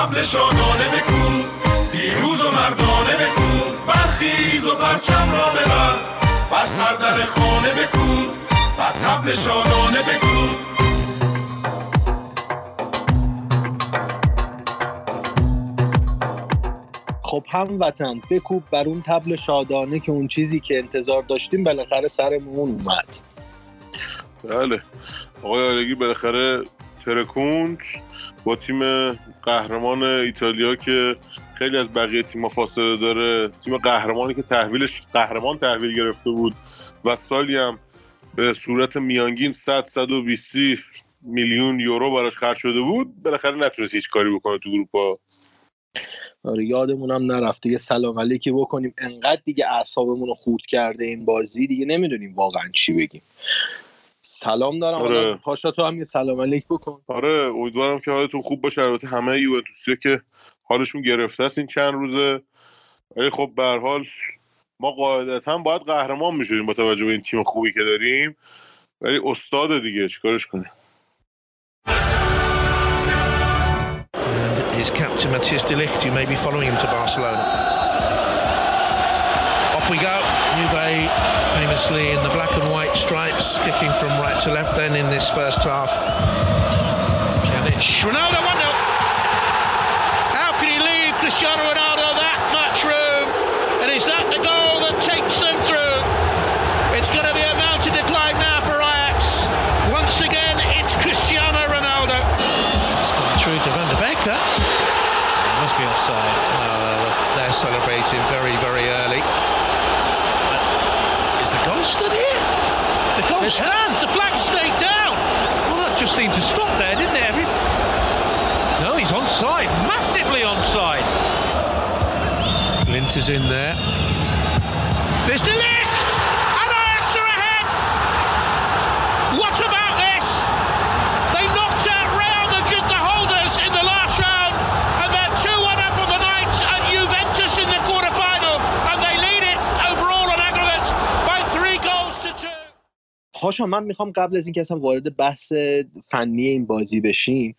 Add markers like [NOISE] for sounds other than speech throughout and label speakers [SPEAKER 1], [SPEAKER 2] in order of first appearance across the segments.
[SPEAKER 1] تبل شادانه بکن پیروز و مردانه بکن برخیز و پرچم را ببر. بر سردر خانه بکن بر تبل شادانه بکن
[SPEAKER 2] خب هم وطن بکوب بر اون تبل شادانه که اون چیزی که انتظار داشتیم بالاخره سرمون اومد.
[SPEAKER 3] بله. آقای آلگی بالاخره ترکوند با تیم قهرمان ایتالیا که خیلی از بقیه تیم فاصله داره. تیم قهرمانی که تحویلش قهرمان تحویل گرفته بود و سالی هم به صورت میانگین 100 120 میلیون یورو براش خرج شده بود. بالاخره نتونست هیچ کاری بکنه تو اروپا
[SPEAKER 2] آره یادمون هم نرفته یه سلام علیکی بکنیم. انقدر دیگه اعصابمون رو خورد کرده این بازی دیگه نمی‌دونیم واقعا چی بگیم. سلام دارم
[SPEAKER 3] آره.
[SPEAKER 2] پاشا تو هم یه سلام علیک بکن
[SPEAKER 3] آره امیدوارم که حالتون خوب باشه البته همه یوونتوسیا که حالشون گرفته است این چند روزه ولی خب به هر حال ما قاعدتا باید قهرمان می‌شدیم با توجه به این تیم خوبی که داریم ولی استاد دیگه چیکارش کنیم
[SPEAKER 4] his captain Matthias de Ligt, who may be following him to Barcelona. Off we go. Famously in the black and white stripes, kicking from right to left then in this first half. Pjanic. Ronaldo 1 0. How can he leave Cristiano Ronaldo that much room? And is that the goal that takes them through? It's going to be a mountain to climb now for Ajax. Once again, it's Cristiano Ronaldo. It's gone through to Van de Beek. It must be offside. They're celebrating very, very early. But is the goal stood here? The goal stands. The flag stayed down.
[SPEAKER 5] Well, that just seemed to stop there, didn't it? Every... No, he's onside. Massively onside.
[SPEAKER 4] Lint is in there. There's De
[SPEAKER 2] پاشا من می‌خوام قبل از اینکه اصلا وارد بحث فنی این بازی بشیم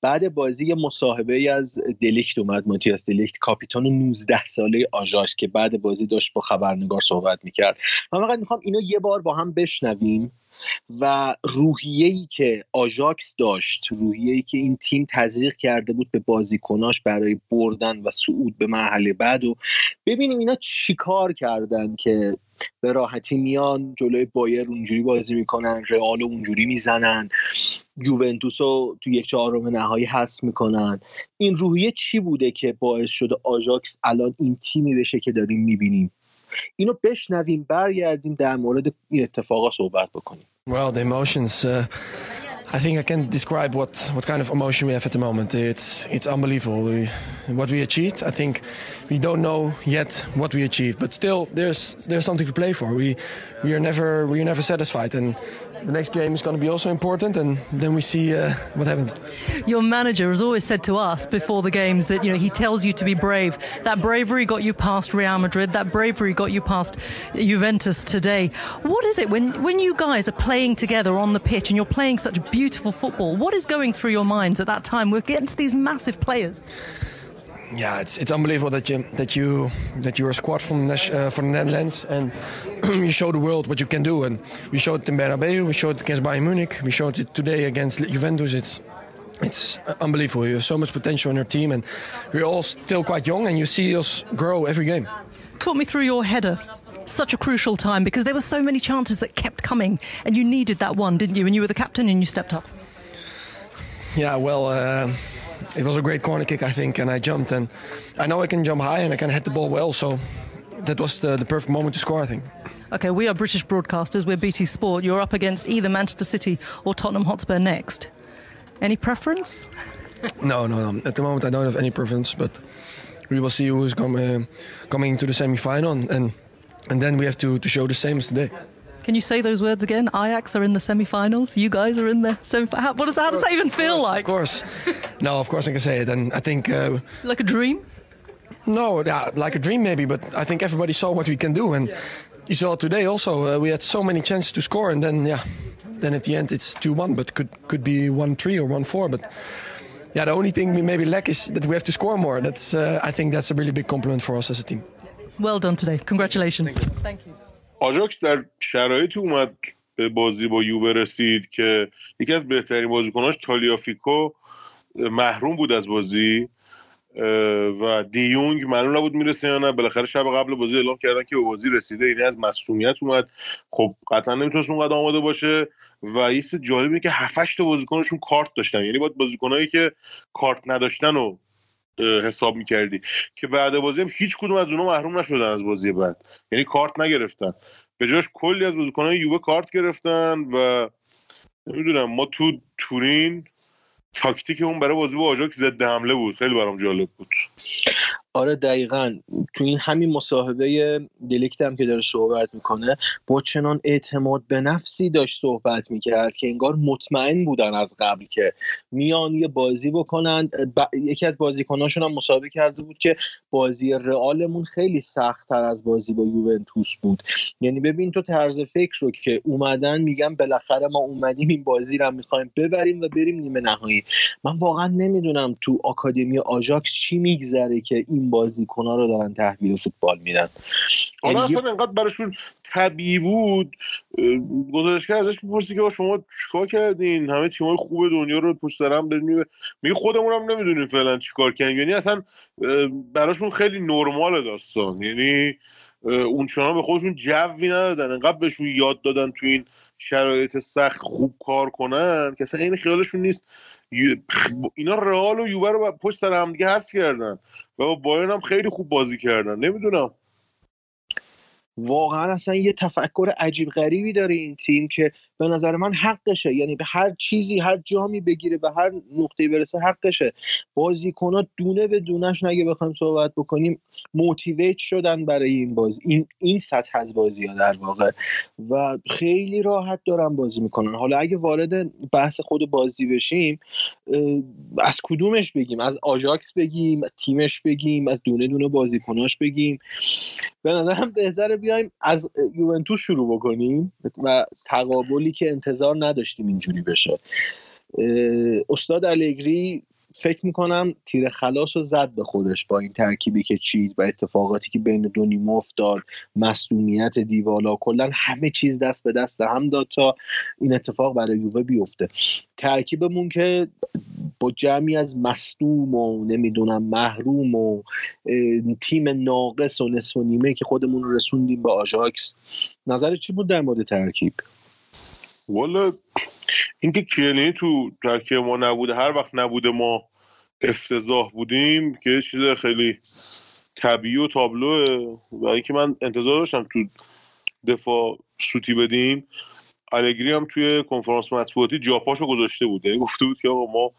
[SPEAKER 2] بعد بازی یه مصاحبه ای از دلیکت اومد ماتیاس دلیکت کاپیتان 19 ساله آژاکس که بعد بازی داشت با خبرنگار صحبت می‌کرد. من فقط می‌خوام اینو یه بار با هم بشنویم. و روحیه‌ای که آژاکس داشت روحیه‌ای که این تیم تزریق کرده بود به بازیکناش برای بردن و صعود به مرحله بعد و ببینیم اینا چیکار کردن که به راحتی میان جلوی بایر اونجوری بازی می‌کنن رئال اونجوری می‌زنن یوونتوس رو تو یک چهارم نهایی حذف می‌کنن. این روحیه چی بوده که باعث شده آژاکس الان این تیمی بشه که داریم می‌بینیم؟ اینو بشنویم برگردیم در مورد این اتفاقا صحبت بکنیم
[SPEAKER 6] Well, the emotions. Uh, I think I can describe what, what kind of emotion we have at the moment. It's it's unbelievable. We, what we achieved. I think we don't know yet what we achieved, but still there's there's something to play for. We we are never we are never satisfied, and the next game is going to be also important, and then we see uh, what happens.
[SPEAKER 7] Your manager has always said to us before the games that you know he tells you to be brave. That bravery got you past Real Madrid. That bravery got you past Juventus today. What is it when when you guys are playing together on the pitch and you're playing such beautiful football? What is going through your minds at that time? We're against these massive players.
[SPEAKER 6] Yeah, it's it's unbelievable that you that you that you're a squad from uh, from the Netherlands and [CLEARS THROAT] you show the world what you can do. And we showed it in Bernabeu, we showed it against Bayern Munich, we showed it today against Juventus. It's it's unbelievable. You have so much potential in your team, and we're all still quite young. And you see us grow every game.
[SPEAKER 7] Talk me through your header. Such a crucial time because there were so many chances that kept coming, and you needed that one, didn't you? And you were the captain, and you stepped up.
[SPEAKER 6] Yeah, well, uh, it was a great corner kick, I think, and I jumped, and I know I can jump high and I can hit the ball well, so that was the, the perfect moment to score, I think.
[SPEAKER 7] Okay, we are British broadcasters. We're BT Sport. You're up against either Manchester City or Tottenham Hotspur next. Any preference?
[SPEAKER 6] No, no, no. At the moment, I don't have any preference, but we will see who's com- uh, coming to the semi-final, and, and and then we have to, to show the same as today.
[SPEAKER 7] Can you say those words again? Ajax are in the semi-finals. You guys are in the semi. How, what does, how does that even feel like?
[SPEAKER 6] Of course. no, of course I can say it, and I think. Uh,
[SPEAKER 7] Like a dream?
[SPEAKER 6] No, yeah, like a dream maybe, but I think everybody saw what we can do, and you saw it today also. Uh, we had so many chances to score, and then yeah, then at the end it's two one, but could could be one three or one four, but yeah, the only thing we maybe lack is that we have to score more. That's uh, I think that's a really big compliment for us as a team.
[SPEAKER 7] Well done today. Congratulations. Thank you.
[SPEAKER 3] آژاکس در شرایطی اومد به بازی با یووه رسید که یکی از بهترین بازیکناش تالیافیکو محروم بود از بازی و دیونگ معلوم نبود می‌رسه یا نه. بالاخره شب قبل بازی اعلام کردن که به بازی رسیده. یعنی از مسئولیت اومد. خب قطعا نمی‌تونست اونقدر آماده باشه و یه جالبی که 7 تا بازیکنشون کارت داشتن. یعنی باید بازیکنایی که کارت نداشتن و حساب می‌کردی. که بعد بازی هم هیچ کدوم از اونها محروم نشدن از بازی بعد. یعنی کارت نگرفتن. به جاش کلی از بازیکنهای یووه کارت گرفتن و نمی‌دونم ما تو تورین تاکتیک اون برای بازی با آژاکس ضد حمله بود. خیلی برام جالب بود.
[SPEAKER 2] آره دقیقا. تو این همین مصاحبه دلیکت هم که داره صحبت می‌کنه با چنان اعتماد به نفسی داشت صحبت می‌کرد که انگار مطمئن بودن از قبل که میان یه بازی بکنن. یکی از بازیکناشون هم مصاحبه کرده بود که بازی رئالمون خیلی سخت تر از بازی با یوونتوس بود. یعنی ببین تو طرز فکر رو که اومدن میگم بالاخره ما اومدیم این بازی رو می‌خوایم ببریم و بریم نیمه نهایی. من واقعا نمی‌دونم تو آکادمی آژاکس چی میگذره که این بازیکن ها رو دارن تحویل فوتبال میدن.
[SPEAKER 3] یعنی اصلا انقدر براشون طبیعی بود گزارشگر ازش می‌پرسی که شما چیکار کردین؟ همه تیمای خوب دنیا رو پشت سرم دارین میگه خودمون هم نمی‌دونیم فعلا چیکار کردین یعنی اصلا براشون خیلی نرمال داستان. یعنی اون چنان به خودشون جوی ندادن. انقدر بهشون یاد دادن تو این شرایط سخت خوب کار کنن که اصلا این خیالشون نیست اینا رئال و یوبر رو پشت سر هم دیگه حذف کردن. و با بایرن هم خیلی خوب بازی کردن. نمی‌دونم.
[SPEAKER 2] واقعا اصلا یه تفکر عجیب غریبی داره این تیم که به نظر من حقشه. یعنی به هر چیزی هر جامی بگیره به هر نقطه برسه حقشه. بازیکنات دونه به دونش نگه بخوایم صحبت بکنیم موتیویت شدن برای این بازی. این این سطح از بازی ها در واقع. و خیلی راحت دارن بازی می‌کنن. حالا اگه وارد بحث خود بازی بشیم از کدومش بگیم؟ از آژاکس بگیم تیمش بگیم از دونه دونه بازیکناش بگیم. به نظرم بهتره بیایم از یوونتوس شروع بکنیم و تقابلی که انتظار نداشتیم اینجوری بشه. استاد الگری فکر می‌کنم تیر خلاص رو زد به خودش با این ترکیبی که چید و اتفاقاتی که بین دو نیمه افتاد مصدومیت دیوالا کلا همه چیز دست به دست هم داد تا این اتفاق برای یووه بیفته. ترکیبمون که با جمعی از مصدوم و نمی‌دونم محروم و تیم ناقص و نصف و نیمه که خودمون رسوندیم به آژاکس. نظر چی بود در مورد ترکیب؟
[SPEAKER 3] والا اینکه کیلینی تو ترکیب ما نبوده هر وقت نبوده ما افتضاح بودیم که چیز خیلی طبیعی و تابلوه. و اینکه من انتظار داشتم تو دفاع سوتی بدیم. الگری هم توی کنفرانس مطبوعاتی جاپاشو گذاشته بود. یعنی گفته بود که آقا ما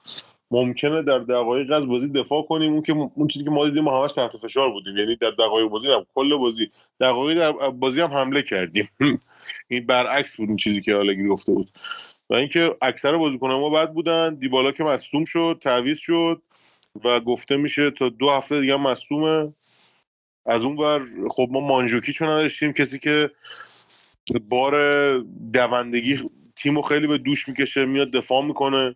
[SPEAKER 3] ممکنه در دقایق از بازی دفاع کنیم. اون که اون چیزی که ما دیدیم ما همش تحت فشار بودیم. یعنی در دقایق بازی هم کل بازی دقایق در بازی هم حمله کردیم. [LAUGHS] این برعکس بود اون چیزی که آلگری گفته بود. و اینکه اکثر بازیکن ما بد بودن دیبالا که مصدوم شد تعویض شد و گفته میشه تا دو هفته دیگه مصدومه. از اون بر خب ما مانجوکی چون نداشتیم کسی که بار دوندگی تیمو خیلی به دوش می‌کشه میاد دفاع می‌کنه.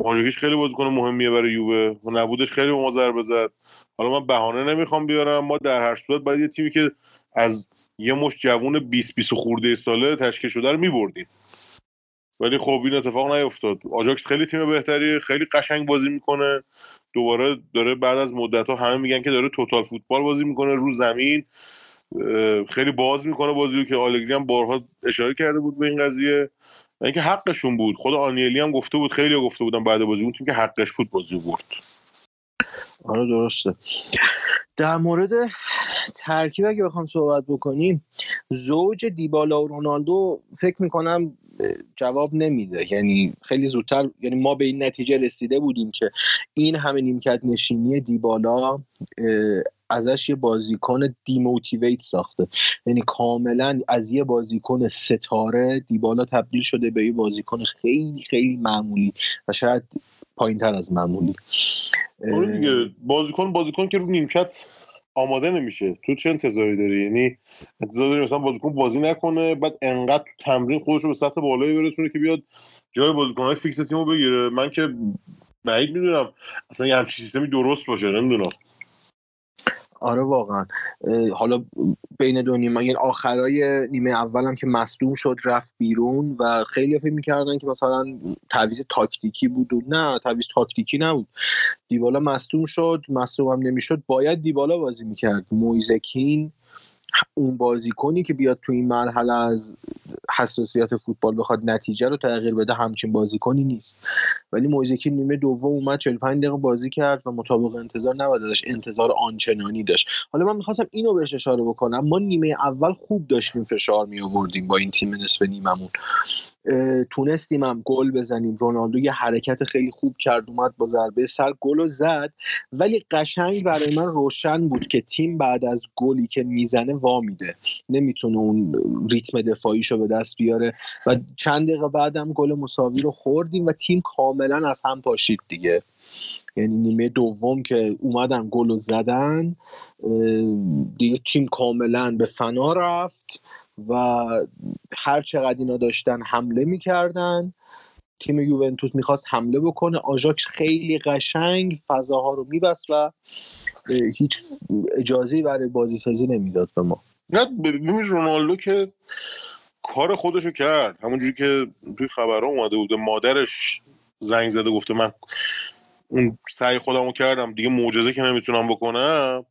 [SPEAKER 3] مانجوکیش خیلی بازیکن مهمیه برای یووه. و نبودش خیلی به ما ضربه زد. حالا من بهانه نمی‌خوام بیارم. ما در هر صورت باید یه تیمی که از یه مش جوون 20 20 خورده ساله تشکیل شده رو میبردیم. ولی خب این اتفاق نیفتاد آجاکس خیلی تیم بهتری خیلی قشنگ بازی می‌کنه. دوباره داره بعد از مدت ها همه میگن که داره توتال فوتبال بازی می‌کنه رو زمین. خیلی باز می‌کنه بازی رو که آلگری هم بارها اشاره کرده بود به این قضیه. اینکه حقشون بود. خود آنیلی هم گفته بود خیلی گفته بودن بعد بازی اون تیم که حقش بود بازی برد.
[SPEAKER 2] آره درسته. در مورد ترکیب اگه بخوام صحبت بکنیم زوج دیبالا و رونالدو فکر می‌کنم جواب نمیده. یعنی خیلی زودتر یعنی ما به این نتیجه رسیده بودیم که این همه نیمکت نشینی دیبالا ازش یه بازیکن دیموتیویت ساخته. یعنی کاملا از یه بازیکن ستاره دیبالا تبدیل شده به یه بازیکن خیلی خیلی معمولی و شاید پایین تر از معمولی.
[SPEAKER 3] آره دیگه بازیکن بازیکن که رو نیمکت آماده نمیشه تو چه انتظاری داری یعنی انتظار داری مثلا بازیکن بازی نکنه بعد انقدر تو تمرین خودش رو به سطح بالایی برسونه که بیاد جای بازیکنهای فیکس تیمو بگیره من که بعید می‌دونم اصلا یه همچین سیستمی درست باشه نمی‌دونم
[SPEAKER 2] آره واقعا. حالا بین دو نیمه یعنی آخرای نیمه اولم که مصدوم شد رفت بیرون و خیلی فکر می‌کردن که مثلا تعویض تاکتیکی بود و نه تعویض تاکتیکی نبود. دیبالا مصدوم شد مصدوم هم نمی‌شد. باید دیبالا بازی می‌کرد. مویزکین اون بازیکنی که بیاد تو این مرحله از حساسیت فوتبال بخواد نتیجه رو تغییر بده همچین بازیکنی نیست. ولی موزیکی نیمه دوم اومد 45 دقیقه بازی کرد و مطابق انتظار داشت انتظار آنچنانی داشت. حالا من می‌خواستم اینو بهش اشاره بکنم. ما نیمه اول خوب داشتیم فشار می آوردیم با این تیم نصف نیممون. تونستیم هم گل بزنیم. رونالدو یه حرکت خیلی خوب کرد اومد با ضربه سر گل و زد. ولی قشنگ برای من روشن بود که تیم بعد از گلی که می‌زنه وا میده. نمی‌تونه اون ریتم دفاعیشو به دست بیاره. و چند دقیقه بعدم گل مساوی رو خوردیم و تیم کاملا از هم پاشید دیگه. یعنی نیمه دوم که اومدن گل و زدن دیگه تیم کاملا به فنا رفت. و هر چقدر اینا داشتن حمله می‌کردن تیم یوونتوس می‌خواست حمله بکنه. آژاکس خیلی قشنگ فضاها رو میبست و هیچ اجازه برای بازی سازی نمی‌داد به ما.
[SPEAKER 3] نه ببین رونالدو که کار خودشو کرد. همونجوری که توی خبرها اومده بوده مادرش زنگ زده گفته من اون سعی خودمو کردم دیگه معجزه که نمی‌تونم بکنم.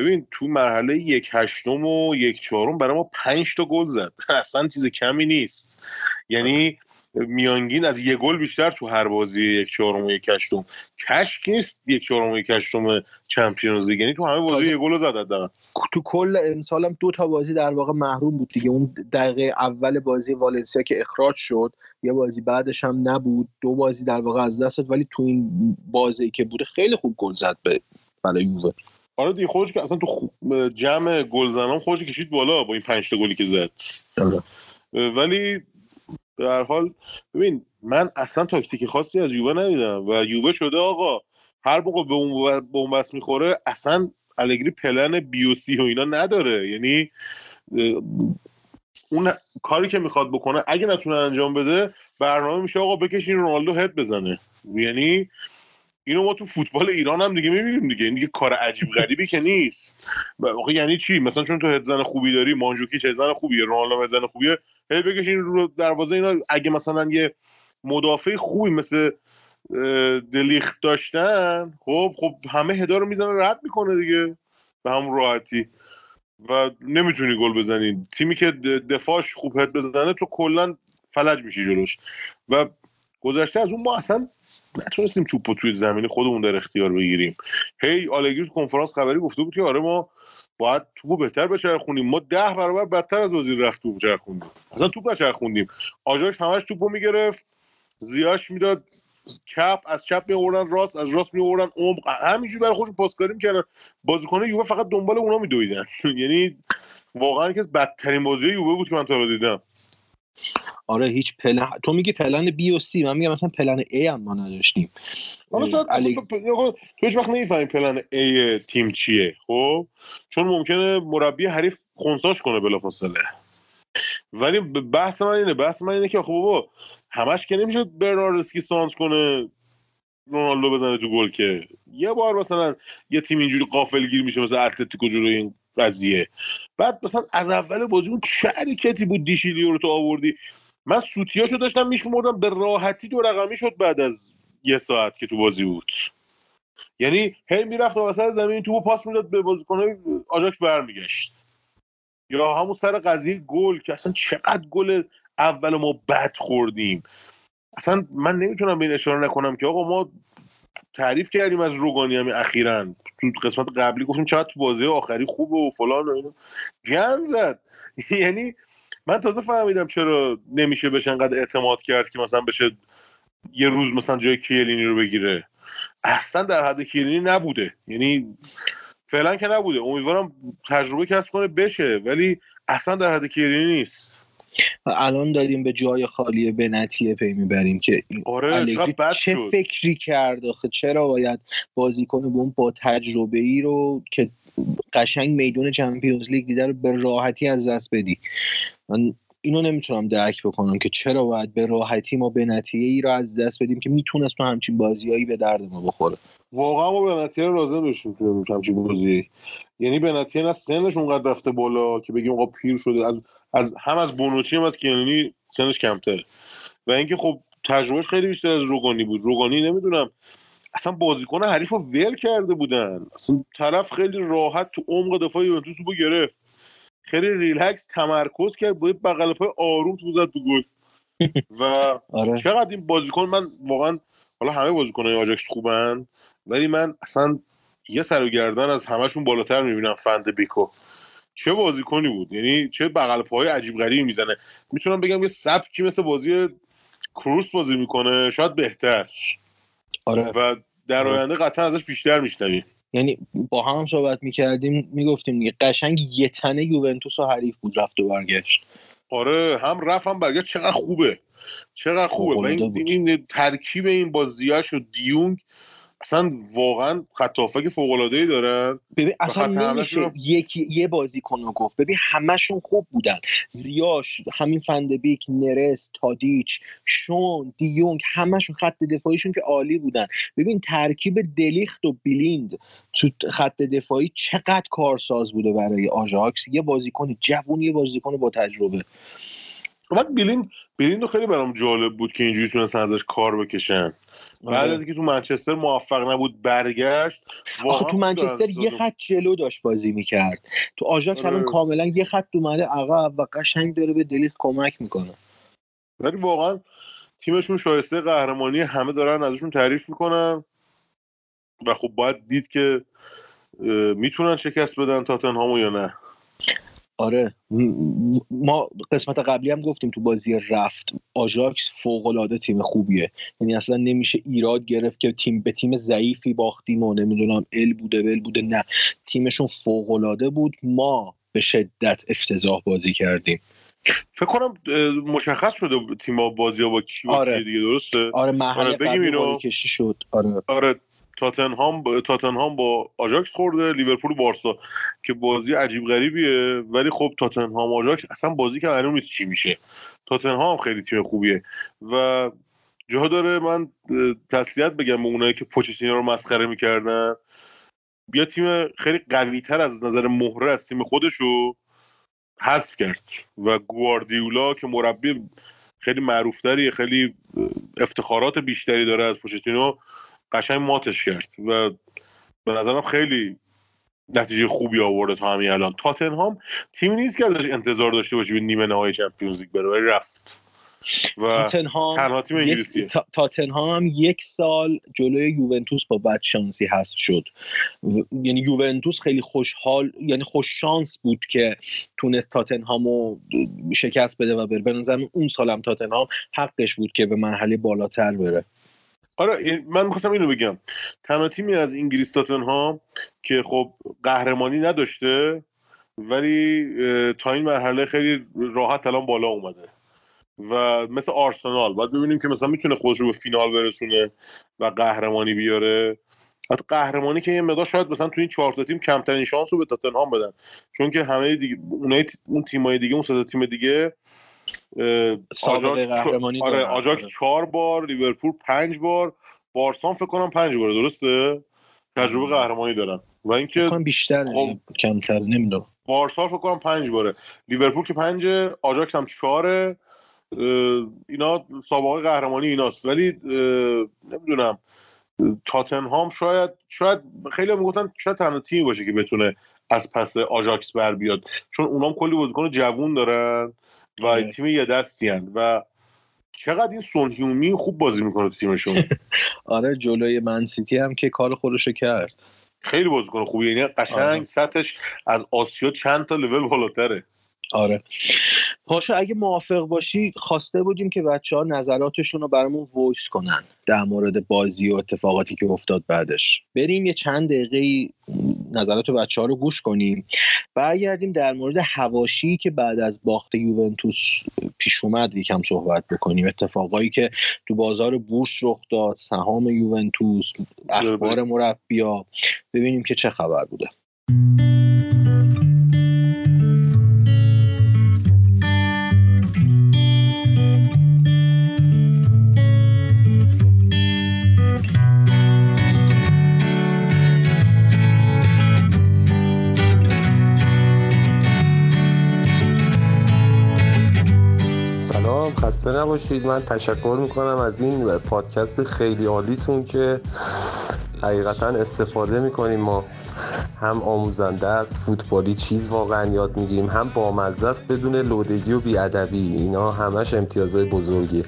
[SPEAKER 3] ببین تو مرحله یک هشتم و یک چهارم برای ما پنج تا گل زد. [LAUGHS] اصلا چیز کمی نیست. یعنی میانگین از یه گل بیشتر تو هر بازی یک چهارم و یک هشتم. کشک نیست یک چهارم و یک هشتم چمپیونز لیگ. یعنی تو همه بازی یه گل زد
[SPEAKER 2] تو کل امسالم دو تا بازی در واقع محروم بود دیگه. اون دقیقه اول بازی والنسیا که اخراج شد یه بازی بعدش هم نبود. دو بازی در واقع از دست شد ولی تو این بازی که بوده خیلی خوب گل زد به برای یووه.
[SPEAKER 3] آره دیگه خودش که اصلا تو جمع گلزنان خودش کشید بالا با این پنج تا گلی که زد. آره. ولی به هر حال ببین من اصلا تاکتیک خاصی از یووه ندیدم و یووه شده آقا هر موقع به اون به اون بس می‌خوره اصلا الگری پلن بیوسی و اینا نداره. یعنی اون کاری که می‌خواد بکنه اگه نتونه انجام بده برنامه میشه آقا بکشین رونالدو هد بزنه. یعنی اینو ما تو فوتبال ایران هم دیگه می‌بینیم دیگه. این دیگه کار عجیب غریبی که نیست. آخه یعنی چی؟ مثلا چون تو هدزن خوبی داری مانجوکی هدزن خوبیه رونالدو هدزن خوبیه هی بکشین رو دروازه اینا اگه مثلا یه مدافع خوبی مثل دلیخت داشتن خب خب همه هدا رو می‌زنه رد می‌کنه دیگه. به همون راحتی. و نمی‌تونی گل بزنی. تیمی که دفاعش خوب هد بزنه تو کلا فلج میشی جلوش. و گذشته از اون ما اصلا نتونستیم توپ توی زمین خودمون در اختیار بگیریم. هی آلگری تو کنفرانس خبری گفته بود که آره ما باید توپو بهتر بچرخونیم. ما ده برابر بدتر از وزیر رفت توپ چرخوندیم. اصلا توپ نچرخوندیم. آژاکس همش توپو می‌گرفت. زیاش می‌داد. چپ از چپ می راست از راست می آوردن عمق همینجوری برای خودشون پاسکاری می‌کردن. بازیکن یووه فقط دنبال اونا میدویدن. [LAUGHS] یعنی واقعا که بدترین بازی یووه بود که من تا دیدم.
[SPEAKER 2] آره هیچ پلن تو میگی plan B و C من میگم مثلا plan A هم ما نداشتیم.
[SPEAKER 3] شاید علی... تو, هیچ وقت نمی‌فهمی plan A تیم چیه خب؟ چون ممکنه مربی حریف خونساش کنه بلافاصله. ولی بحث من اینه بحث من اینه که خب بابا همش که نمیشه برناردسکی سانس کنه رونالدو بزنه تو گل که. یه بار مثلا یه تیم اینجوری قافلگیر میشه مثلا اتلتیکو جلوی این قضیه. بعد مثلا از اول بازی اون چه حرکتی بود دیشیلیو رو تو آوردی. من سوتیاشو داشتم میشمردم به راحتی دو رقمی شد بعد از یه ساعت که تو بازی بود. یعنی هی می‌رفت وسط زمین تو پاس می‌داد به بازیکن آژاکس برمیگشت. یا همون سر قضیه گل که اصلا چقدر گل اول ما بد خوردیم. اصلا من نمی‌تونم به این اشاره نکنم که آقا ما تعریف کردیم از روگانی همین اخیرا. تو قسمت قبلی گفتیم چقدر تو بازی آخری خوبه و فلان و اینو گن زد. [LAUGHS] یعنی من تازه فهمیدم چرا نمیشه بهش انقدر اعتماد کرد که مثلا بشه یه روز مثلا جای کیلینی رو بگیره. اصلا در حد کیلینی نبوده. یعنی فعلا که نبوده. امیدوارم تجربه کسب کنه بشه. ولی اصلا در حد کیلینی نیست.
[SPEAKER 2] الان داریم به جای خالی بنتیه پی می‌بریم که
[SPEAKER 3] آره
[SPEAKER 2] چه فکری کرد آخه؟ چرا باید بازیکن به با تجربه ای رو که قشنگ میدون چمپیونز لیگ دیده رو به راحتی از دست بدی؟ من اینو نمی‌تونم درک بکنم که چرا باید به راحتی ما به نتیجه ای رو از دست بدیم که می‌تونست تو همچین بازیایی به درد ما بخوره.
[SPEAKER 3] واقعا ما به نتیجه لازم داشتیم تو همچین بازی یعنی به نتیجه نه سنش اونقدر رفته بالا که بگیم آقا پیر شده از, از هم از بونوچی هم از کیانینی سنش کمتره. و اینکه خب تجربهش خیلی بیشتر از روگانی بود. روگانی نمی‌دونم. اصلا بازیکن حریف رو ول کرده بودن. اصلا طرف خیلی راحت تو عمق دفاع یوونتوس رو گرفت. خیلی ریلکس تمرکز کرد بود بغل پای آروم تو زد تو گل. و [LAUGHS] آره. چقدر این بازیکن من واقعا حالا همه بازیکن‌های آجاکس خوبن ولی من اصلا یه سر و گردن از همشون بالاتر می‌بینم فند بیکو. چه بازیکنی بود؟ یعنی چه بغل پای عجیب غریبی می‌زنه؟ می‌تونم بگم یه سبکی مثل بازی کروس بازی می‌کنه شاید بهتر.
[SPEAKER 2] آره.
[SPEAKER 3] و در آره. آینده قطعا ازش بیشتر میشنویم.
[SPEAKER 2] یعنی با هم صحبت می‌کردیم می‌گفتیم دیگه قشنگ یه تنه یوونتوس و حریف بود رفت و برگشت.
[SPEAKER 3] آره هم رفت هم برگشت. چقدر خوبه. چقدر خوبه. و این, این ترکیب این با زیاش و دیونگ اصلا واقعا خط فوق العاده ای دارن
[SPEAKER 2] ببین اصلا نمیشه. یکی یه بازیکن رو گفت. ببین همشون خوب بودن. زیاش همین فندبیک نرس تادیچ شون دیونگ همشون خط دفاعیشون که عالی بودن. ببین ترکیب دلیخت و بیلیند تو خط دفاعی چقدر کارساز بوده برای آژاکس. یه بازیکن جوون یه بازیکن با تجربه.
[SPEAKER 3] بعد بیلیند بیلیند خیلی برام جالب بود که اینجوری تونستن ازش کار بکشن. بعد آره. از اینکه تو منچستر موفق نبود برگشت
[SPEAKER 2] آخه تو منچستر یه خط جلو داشت بازی می‌کرد. تو آژاکس الان آره. کاملا یه خط اومده عقب و قشنگ داره به دلیت کمک می‌کنه.
[SPEAKER 3] ولی واقعا تیمشون شایسته قهرمانی همه دارن ازشون تعریف می‌کنن. و خب باید دید که می‌تونن شکست بدن تاتنهامو یا نه.
[SPEAKER 2] آره. ما قسمت قبلی هم گفتیم تو بازی رفت آژاکس فوق العاده تیم خوبیه. یعنی اصلا نمیشه ایراد گرفت که تیم به تیم ضعیفی باختیم و نمی‌دونم ال بوده ول بوده. نه تیمشون فوق العاده بود. ما به شدت افتضاح بازی کردیم.
[SPEAKER 3] فکر کنم مشخص شده تیم بازی ها با کی
[SPEAKER 2] آره.
[SPEAKER 3] دیگه درسته؟
[SPEAKER 2] آره محل آره بگیم اینو. شد. آره.
[SPEAKER 3] آره. تاتنهام با تاتنهام با آژاکس خورده لیورپول بارسا که بازی عجیب غریبیه. ولی خب تاتنهام آژاکس اصلا بازی که معلوم نیست چی میشه. تاتنهام خیلی تیم خوبیه. و جا داره من تسلیت بگم به اونایی که پوچتینو رو مسخره می‌کردن. بیا تیم خیلی قوی تر از نظر مهره از تیم خودشو حذف کرد. و گواردیولا که مربی خیلی معروفتری خیلی افتخارات بیشتری داره از پوچتینو قشنگ ماتش کرد و به نظرم خیلی نتیجه خوبی آورده تا همین الان. تاتنهام تیمی نیست که ازش انتظار داشته باشی به نیمه نهایی چمپیونز لیگ بره ولی رفت. و تنها تیم انگلیسیه.
[SPEAKER 2] تاتنهام یک سال جلوی یوونتوس با بد شانسی هست شد. یعنی یوونتوس خیلی خوشحال یعنی خوش شانس بود که تونست تاتنهام رو شکست بده و بره. به نظر اون سالم تاتنهام حقش بود که به مرحله بالاتر بره.
[SPEAKER 3] آره من می‌خواستم اینو بگم. تنها تیمی از انگلیس تاتنهام که خب قهرمانی نداشته ولی تا این مرحله خیلی راحت الان بالا اومده. و مثل آرسنال باید ببینیم که مثلا می‌تونه خودش رو به فینال برسونه و قهرمانی بیاره. حتی قهرمانی که یه مقدار شاید مثلا تو این چهار تا تیم کمترین شانس رو به تاتنهام بدن. چون که همه دیگه اون تیمای دیگه اون سه تیم دیگه
[SPEAKER 2] قهرمانی آره
[SPEAKER 3] آجاکس چهار بار لیورپول پنج بار بارسان فکر کنم پنج بار درسته؟ تجربه قهرمانی دارن. و اینکه
[SPEAKER 2] بیشتر خب. کمتر نمی‌دونم.
[SPEAKER 3] بارسا فکر کنم پنج باره. لیورپول که پنج آجاکس هم چهاره. اینا سابقه قهرمانی ایناست. ولی نمی‌دونم. تاتنهام شاید شاید خیلی می‌گفتن شاید تنها تیمی باشه که بتونه از پس آژاکس بر بیاد. چون اونام کلی بازیکن جوون دارن. و آره. تیم یه دستی و چقدر این سون هیونگ مین خوب بازی می‌کنه تو تیمشون. [LAUGHS]
[SPEAKER 2] آره جلوی من سیتی هم که کار خودشو کرد.
[SPEAKER 3] خیلی بازیکن خوبی یعنی قشنگ آره. سطحش از آسیا چند تا لول بالاتره.
[SPEAKER 2] آره. پاشا اگه موافق باشی خواسته بودیم که بچه ها نظراتشون رو برامون voice کنن در مورد بازی و اتفاقاتی که افتاد بعدش. بریم یه چند دقیقه نظرات بچه ها رو گوش کنیم. برگردیم در مورد هواشی که بعد از باخت یوونتوس پیش اومد یکم صحبت بکنیم. اتفاقایی که تو بازار بورس رخ داد سهام یوونتوس اخبار مربیا. ببینیم که چه خبر بوده.
[SPEAKER 8] خسته نباشید. من تشکر می‌کنم از این پادکست خیلی عالیتون که حقیقتا استفاده می‌کنیم. ما هم آموزنده است فوتبالی چیز واقعا یاد می‌گیریم هم بامزه است بدون لودگی و بیادبی. اینا همش امتیازهای بزرگی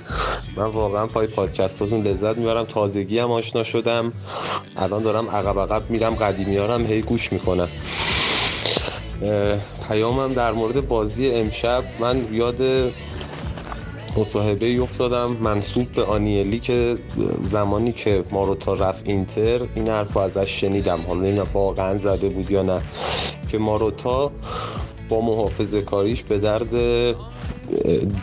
[SPEAKER 8] من واقعا پای پادکستاتون لذت می‌برم. تازگی هم آشنا شدم. الان دارم عقب عقب میرم. قدیمیارم هی گوش می‌کنم. پیامم در مورد بازی امشب. من یاد مصاحبه افتادم. منصوب به آنیلی که زمانی که ماروتا رفت اینتر این حرف ازش شنیدم. حالا این واقعا زده بود یا نه؟ که ماروتا با محافظه کاریش به درد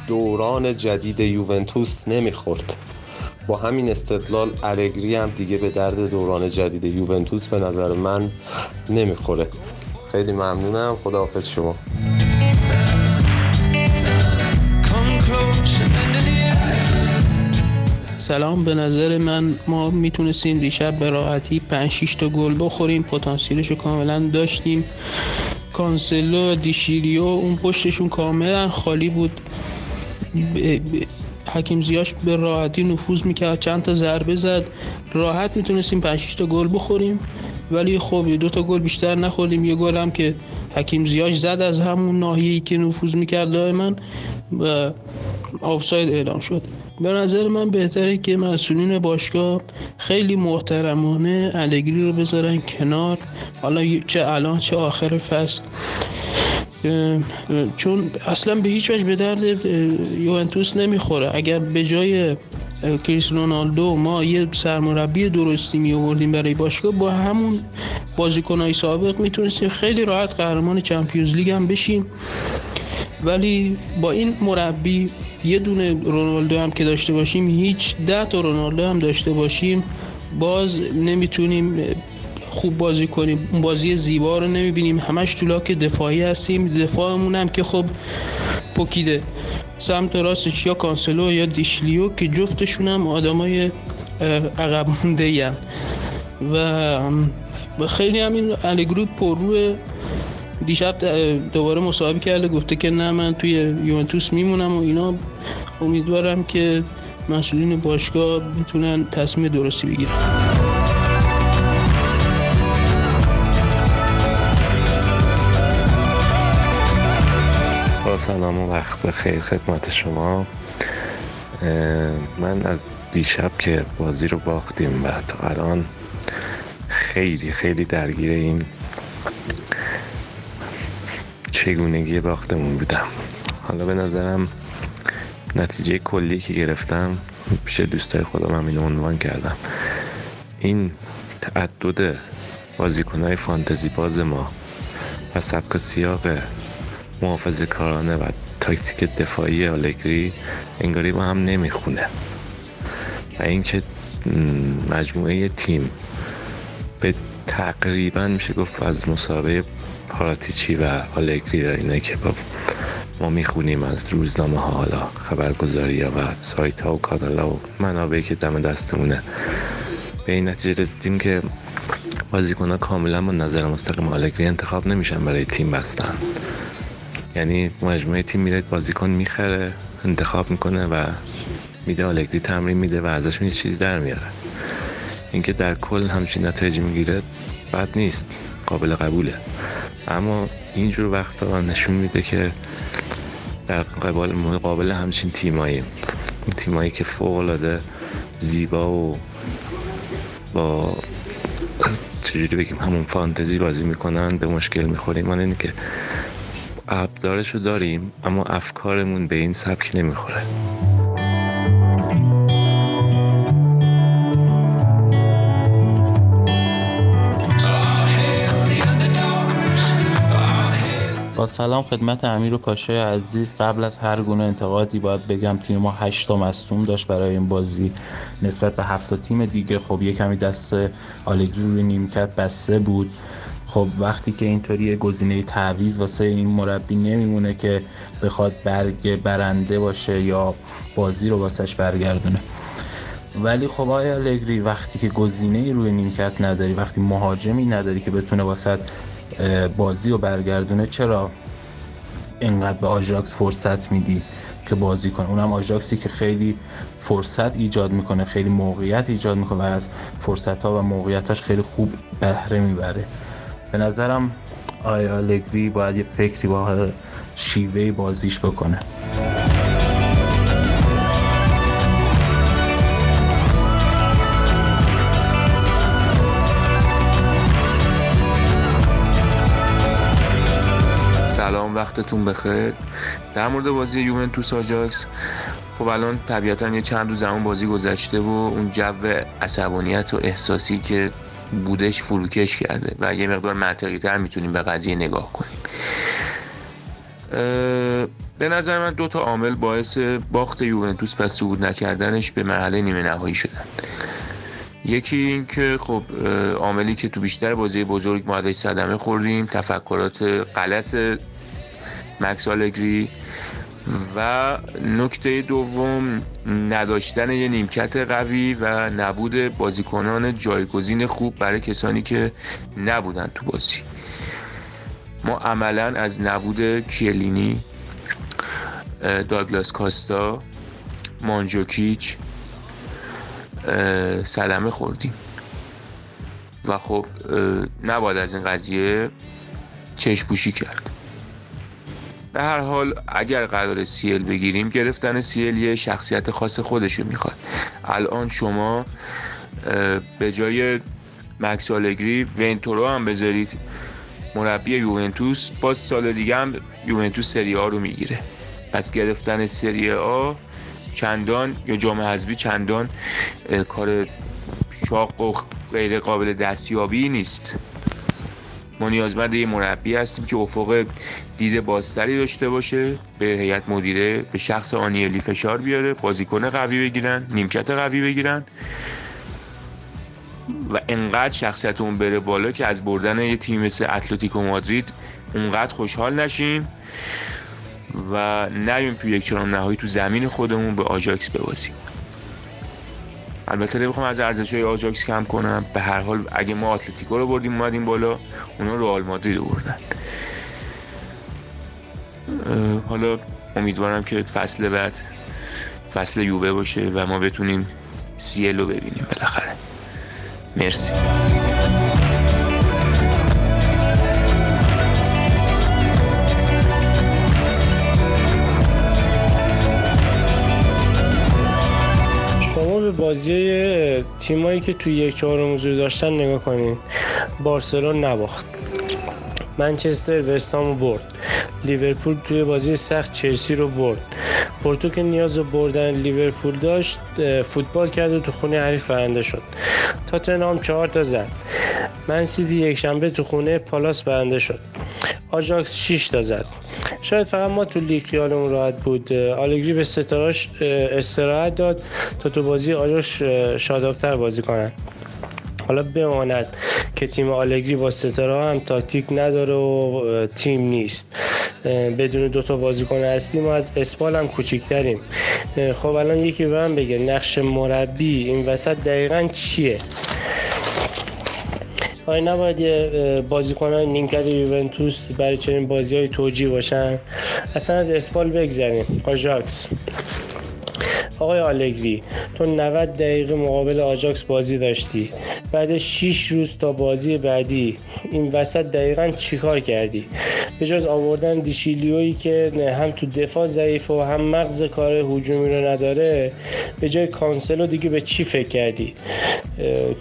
[SPEAKER 8] دوران جدید یوونتوس نمی‌خورد. با همین استدلال الگری هم دیگه به درد دوران جدید یوونتوس به نظر من نمی‌خوره. خیلی ممنونم. خداحافظ شما.
[SPEAKER 9] سلام. به نظر من ما می‌تونستیم دیشب به راحتی 5 6 تا گل بخوریم. پتانسیلش کاملا داشتیم. کانسلو و دیشیریو اون پشتشون کاملا خالی بود. حکیم زیاش به راحتی نفوذ می‌کرد. چند تا ضربه زد. راحت می‌تونستیم 5 6 تا گل بخوریم. ولی خب دو تا گل بیشتر نخوردیم. یه گل هم که حکیم زیاش زد از همون ناحیه‌ای که نفوذ می‌کرد دائما و آفساید اعلام شد. به نظر من بهتره که مسئولین باشگاه خیلی محترمانه الگری رو بذارن کنار. حالا چه الان چه آخر فصل. چون اصلا به هیچ وجه به درد یوونتوس نمی‌خوره. اگر به جای کریس رونالدو ما یه سرمربی درستی می آوردیم برای باشگاه با همون بازیکنهای سابق می‌تونستیم خیلی راحت قهرمان چمپیونز لیگ هم بشیم. ولی با این مربی یه دونه رونالدو هم که داشته باشیم هیچ ده تا رونالدو هم داشته باشیم باز نمی‌تونیم خوب بازی کنیم. اون بازی زیبا رو نمی‌بینیم. همش تو که دفاعی هستیم. دفاعمون هم که خب پکیده سمت راستش یا کانسلو یا دیشلیو که جفتشون هم آدمای عقب مونده و خیلی همین الگرو پر روی دیشب دوباره مصاحبه کرده گفته که نه من توی یوونتوس میمونم و اینا. امیدوارم که مسئولین باشگاه بتونن تصمیم درستی بگیرن.
[SPEAKER 10] سلام و وقت بخیر خدمت شما. من از دیشب که بازی رو باختیم و تا الان خیلی خیلی درگیر این چگونگی باختمون بودم. حالا به نظرم نتیجه کلی که گرفتم پیش دوستای خودم هم اینو عنوان کردم. این تعدد بازیکنهای فانتزی باز ما و سبک سیاق محافظه کارانه و تاکتیک دفاعی آلگری انگاری با هم نمی‌خونه. و اینکه مجموعه تیم به تقریبا میشه گفت از مسابقه پاراتیچی و آلگری اینه که با ما می‌خونیم از روزنامه ها حالا خبرگزاری ها و سایت ها و کانال ها و منابعی که دم دستمونه. به این نتیجه رسیدیم که بازیکن ها کاملا با نظر مستقیم آلگری انتخاب نمیشن برای تیم بستن. یعنی مجموعه تیم میره بازیکن می‌خره انتخاب می‌کنه و میده آلگری تمرین میده و ازشون یه چیزی در میاره. اینکه در کل همچین نتایجی می‌گیره بد نیست قابل قبوله. اما اینجور وقتا نشون میده که در قبال مقابل همچین تیمایی. تیمایی که فوق العاده زیبا و با چجوری بگیم همون فانتزی بازی می‌کنن به مشکل می‌خوریم. من اینه که ابزارشو داریم اما افکارمون به این سبک نمی‌خوره.
[SPEAKER 11] با سلام خدمت امیر و کاشه عزیز. قبل از هر گونه انتقادی باید بگم تیم ما 8 تا مصدوم داشت برای این بازی. نسبت به هفت تیم دیگه خب یه کمی دست آلگری روی نیمکت بسته بود. خب وقتی که اینطوری گزینه تعویض واسه این مربی نمیمونه که بخواد برگ برنده باشه یا بازی رو واسش برگردونه. ولی خب آیا الگری وقتی که گزینه روی نیمکت نداری وقتی مهاجمی نداری که بتونه واسه بازی رو برگردونه. چرا اینقدر به آژاکس فرصت میدی که بازی کنه؟ اونم آژاکسی که خیلی فرصت ایجاد می‌کنه خیلی موقعیت ایجاد می‌کنه و از فرصت ها و موقعیتاش خیلی خوب بهره می‌بره. به نظرم آیا آلگری باید یه فکری با شیوه بازیش بکنه.
[SPEAKER 12] وقتتون بخیر. در مورد بازی یوونتوس آجاکس خب الان طبیعتا یه چند روز زمان بازی گذشته و اون جو عصبانیت و احساسی که بودش فروکش کرده و یه مقدار منطقی تر می‌تونیم به قضیه نگاه کنیم. به نظر من دو تا عامل باعث باخت یوونتوس و صعود نکردنش به مرحله نیمه نهایی شدن. یکی این که خب عاملی که تو بیشتر بازی بزرگ ما ازش صدمه خوردیم تفکرات غلط مکس آلگری و نکته دوم نداشتن یه نیمکت قوی و نبود بازیکنان جایگزین خوب برای کسانی که نبودن تو بازی. ما عملا از نبود کیلینی داگلاس کاستا مانجوکیچ صدمه خوردیم. و خب نباید از این قضیه چشپوشی کرد. به هر حال اگر قرار سیل بگیریم گرفتن سیل یه شخصیت خاص خودشو می‌خواد. الان شما به جای مکس آلگری ونتورو هم بذارید. مربی یوونتوس باز سال دیگه هم یوونتوس سری آ رو می‌گیره. پس گرفتن سری آ چندان یا جام حذفی چندان کار شاق و غیر قابل دستیابی نیست. ما نیازمند یه مربی هستیم که افق دید بازتری داشته باشه به هیئت مدیره به شخص آنیلی فشار بیاره بازیکن قوی بگیرن نیمکت قوی بگیرن. و انقدر شخصیت اون بره بالا که از بردن یه تیم مثل اتلتیکو مادرید اونقدر خوشحال نشیم و نیم توی یک چنان نهایی تو زمین خودمون به آجاکس ببازیم. البته بخوام از ارزش های آجاکس کم کنم. به هر حال اگه ما اتلتیکو رو بردیم اومدیم بالا. اونا رو مادرید رو بردن. حالا امیدوارم که فصل بعد فصل یووه باشه و ما بتونیم سیل رو ببینیم بالاخره. مرسی.
[SPEAKER 13] بازی تیمایی که توی یک چهارم حضور داشتن نگاه کنین. بارسلون نباخت. منچستر وستام رو برد. لیورپول توی بازی سخت چلسی رو برد. پورتو که نیاز به بردن لیورپول داشت فوتبال کرد و تو خونه حریف برنده شد. تاتنهام چهار تا زد. من سیتی یک شنبه تو خونه پالاس برنده شد. آجاکس 6 تا زد. شاید فقط ما تو لیگ خیالمون راحت بود. آلگری به ستاراش استراحت داد تا تو بازی آجاش شادابتر بازی کنن. حالا بماند که تیم آلگری با ستاره هم تاکتیک نداره و تیم نیست. بدون دوتا بازیکن اصلی ما از اسپال هم کوچیکتریم. خب الان یکی به من بگه نقش مربی این وسط دقیقا چیه؟ آیا نباید یه بازیکن نیمکت یوونتوس برای چنین بازی های توجیه باشن. اصلا از اسپال بگذاریم آژاکس. آقای آلگری تو 90 دقیقه مقابل آجاکس بازی داشتی. بعد 6 روز تا بازی بعدی این وسط دقیقا چیکار کردی؟ به جز آوردن دیشیلیویی که هم تو دفاع ضعیف و هم مغز کار هجومی رو نداره به جای کانسلو دیگه به چی فکر کردی؟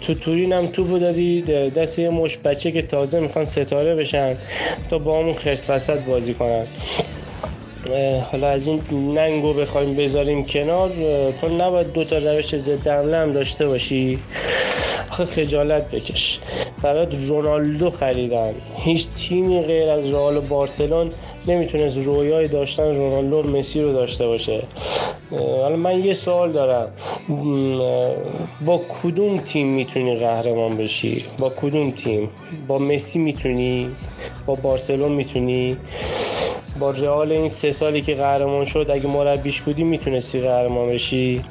[SPEAKER 13] تو تورین هم تو دادی دست یه مش بچه که تازه می‌خوان ستاره بشن تا با همون خرس وسط بازی کنن. حالا از این ننگو بخوایم بذاریم کنار تو نباید دو تا روش ضد حمله هم داشته باشی. آخه خجالت بکش. برات رونالدو خریدن. هیچ تیمی غیر از رئال و بارسلون نمی‌تونست رویای داشتن رونالدو و مسی رو داشته باشه. حالا من یه سوال دارم. با کدوم تیم می‌تونی قهرمان بشی؟ با کدوم تیم؟ با مسی می‌تونی؟ با بارسلون می‌تونی؟ با رئال این سه سالی که قهرمان شد اگه مربیش بودی می‌تونستی قهرمان بشی.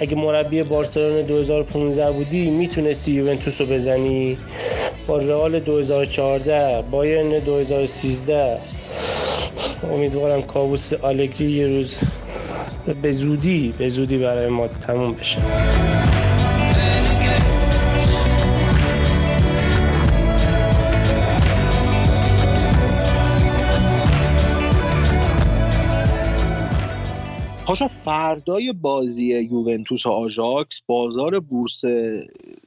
[SPEAKER 13] اگه مربی بارسلون 2015 بودی می‌تونستی یوونتوس رو بزنی. با رئال 2014 بایرن 2013 امیدوارم کابوس آلگری یه روز به زودی به زودی برای ما تموم بشه.
[SPEAKER 2] پاشا فردای بازی یوونتوس و آژاکس بازار بورس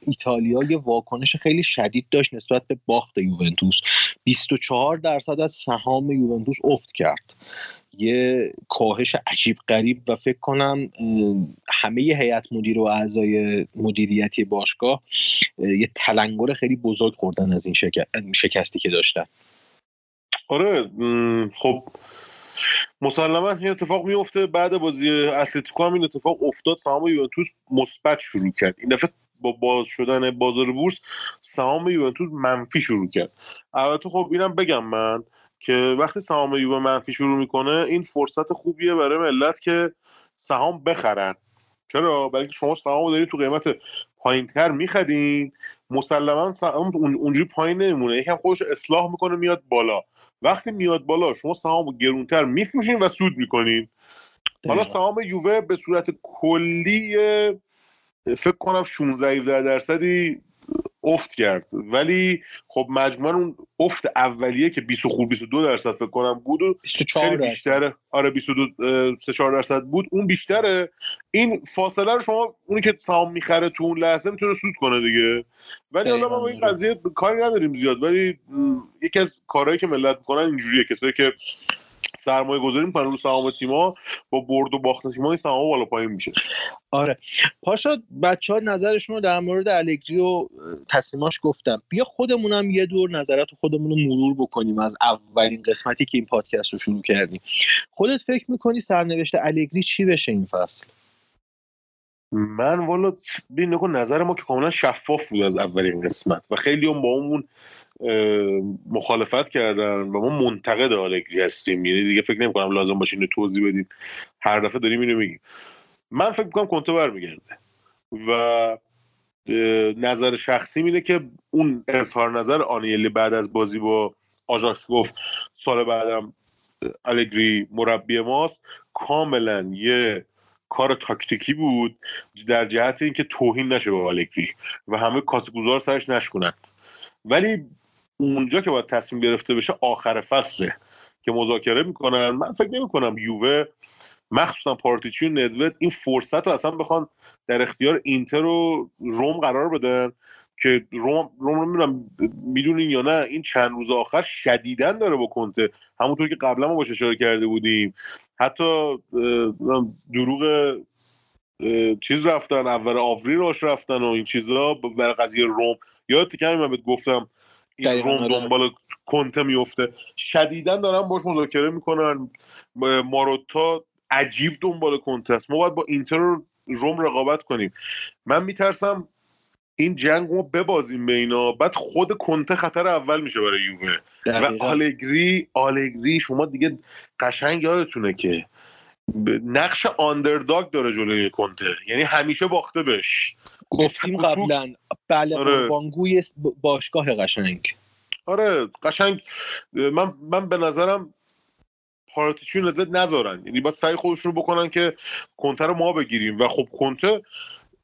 [SPEAKER 2] ایتالیا یه واکنش خیلی شدید داشت نسبت به باخت یوونتوس. 24 درصد از سهام یوونتوس افت کرد. یه کاهش عجیب غریب و فکر کنم همه هیئت مدیر و اعضای مدیریتی باشگاه یه تلنگر خیلی بزرگ خوردن از این شکستی که داشتن.
[SPEAKER 3] آره خب مسلما این اتفاق میفته بعد بازی اتلتیکو هم این اتفاق افتاد. سهام یوونتوس مثبت شروع کرد. این دفعه با باز شدن بازار بورس سهام یوونتوس منفی شروع کرد. البته خب اینم بگم من که وقتی سهام یووه منفی شروع می‌کنه این فرصت خوبیه برای ملت که سهام بخرن. چرا؟ برای اینکه شما سهام دارید تو قیمت پایینتر می‌خرین. مسلما سهام اونجوری پایین نمیمونه. یکم خودش اصلاح می‌کنه میاد بالا. وقتی میاد بالا شما سهام گرونتر میفروشین و سود می‌کنین. حالا سهام یووه به صورت کلی فکر کنم 16 درصدی افت کرد. ولی خب مجموعا اون افت اولیه که 20 خور 22 درصد فکر کنم بود و
[SPEAKER 2] 24
[SPEAKER 3] بیشتره. آره 22 3 4 درصد بود. اون بیشتره. این فاصله رو شما اونی که سهام می‌خره تو اون لحظه می‌تونه سود کنه دیگه. ولی حالا ما با این قضیه کاری نداریم زیاد. ولی یکی از کارهایی که ملت می‌کنن اینجوریه. کسایی که سرمایه گذاری می‌کنن رو سهام تیما با برد و باخت تیما این سهام بالا پایین میشه.
[SPEAKER 2] آره. پاشا بچه ها نظرشون رو در مورد الگری و تصمیماش گفتم. بیا خودمونم یه دور نظرات خودمون رو مرور بکنیم از اولین قسمتی که این پادکست رو شروع کردیم. خودت فکر می‌کنی سرنوشت الگری چی بشه این فصل؟
[SPEAKER 3] من والا بین نکن نظر ما که کاملا شفاف بود از اولین قسمت و خیلی هم با اون مخالفت کردن و ما منتقد آلگری هستیم. یعنی دیگه فکر نمی کنم لازم باشه اینو توضیح بدیم. هر دفعه داریم اینو میگیم. من فکر می‌کنم کنته برمیگرده. و نظر شخصی اینه که اون اظهار نظر آنیلی بعد از بازی با آژاکس گفت سال بعدم الگری مربی ماست. کاملا یه کار تاکتیکی بود در جهت اینکه توهین نشه به آلگری و همه کاسگزار سرش نشکنند ولی اونجا که باید تصمیم گرفته بشه آخر فصله که مذاکره می‌کنن. من فکر نمی کنم یووه مخصوصا پارتیچی و ندوت این فرصت رو اصلا بخوان در اختیار اینتر و روم قرار بدن که روم روم نمی‌دونم می‌دونین یا نه این چند روز آخر شدیدن داره با کنته. همونطور که قبلا ما باش اشاره کرده بودیم. حتی دروغ چیز رفتن اول آوریل راش رفتن و این چیزا برای قضیه روم. یادتی که من بهت گفتم این روم
[SPEAKER 2] آره.
[SPEAKER 3] دنبال کنته میفته شدیدا دارن باش مذاکره می‌کنن. ماروتا عجیب دنبال کنته است. ما باید با اینتر روم رقابت کنیم. من میترسم این جنگ رو ببازیم به اینا. بعد خود کنته خطر اول میشه برای یووه. و آلگری آلگری شما دیگه قشنگ یادتونه که نقش آندرداگ داره جلوی کنته. یعنی همیشه باخته بش
[SPEAKER 2] گفتیم قبلا. بله
[SPEAKER 3] آره.
[SPEAKER 2] بانگوی باشگاه قشنگ.
[SPEAKER 3] آره قشنگ. من من به نظرم پاراتیچون ندوت نذارن. یعنی باید سعی خودشون رو بکنن که کنته رو ما بگیریم. و خب کنته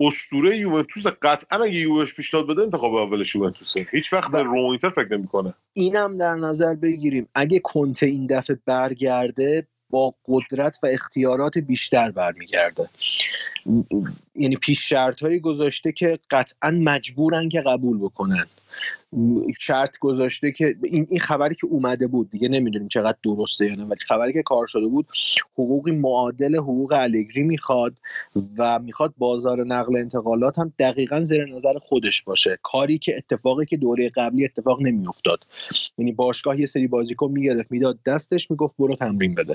[SPEAKER 3] اسطوره یوونتوس. قطعا اگه یووش پیشنهاد بده انتخاب اولش یوونتوسه هیچ وقت به رومینتر فکر نمی‌کنه.
[SPEAKER 2] اینم در نظر بگیریم. اگه کنته این دفعه برگرده با قدرت و اختیارات بیشتر برمیگرده. یعنی پیش شرط هایی گذاشته که قطعا مجبورن که قبول بکنن. شرط گذاشته که این, این خبری که اومده بود دیگه نمی‌دونیم چقدر درسته یا نه ولی خبری که کار شده بود حقوقی معادل حقوق الگری می‌خواد و می‌خواد بازار نقل انتقالات هم دقیقا زیر نظر خودش باشه. کاری که اتفاقی که دوره قبلی اتفاق نمیافتاد. یعنی باشگاه یه سری بازیکن می‌گرفت می‌داد دستش می‌گفت برو تمرین بده.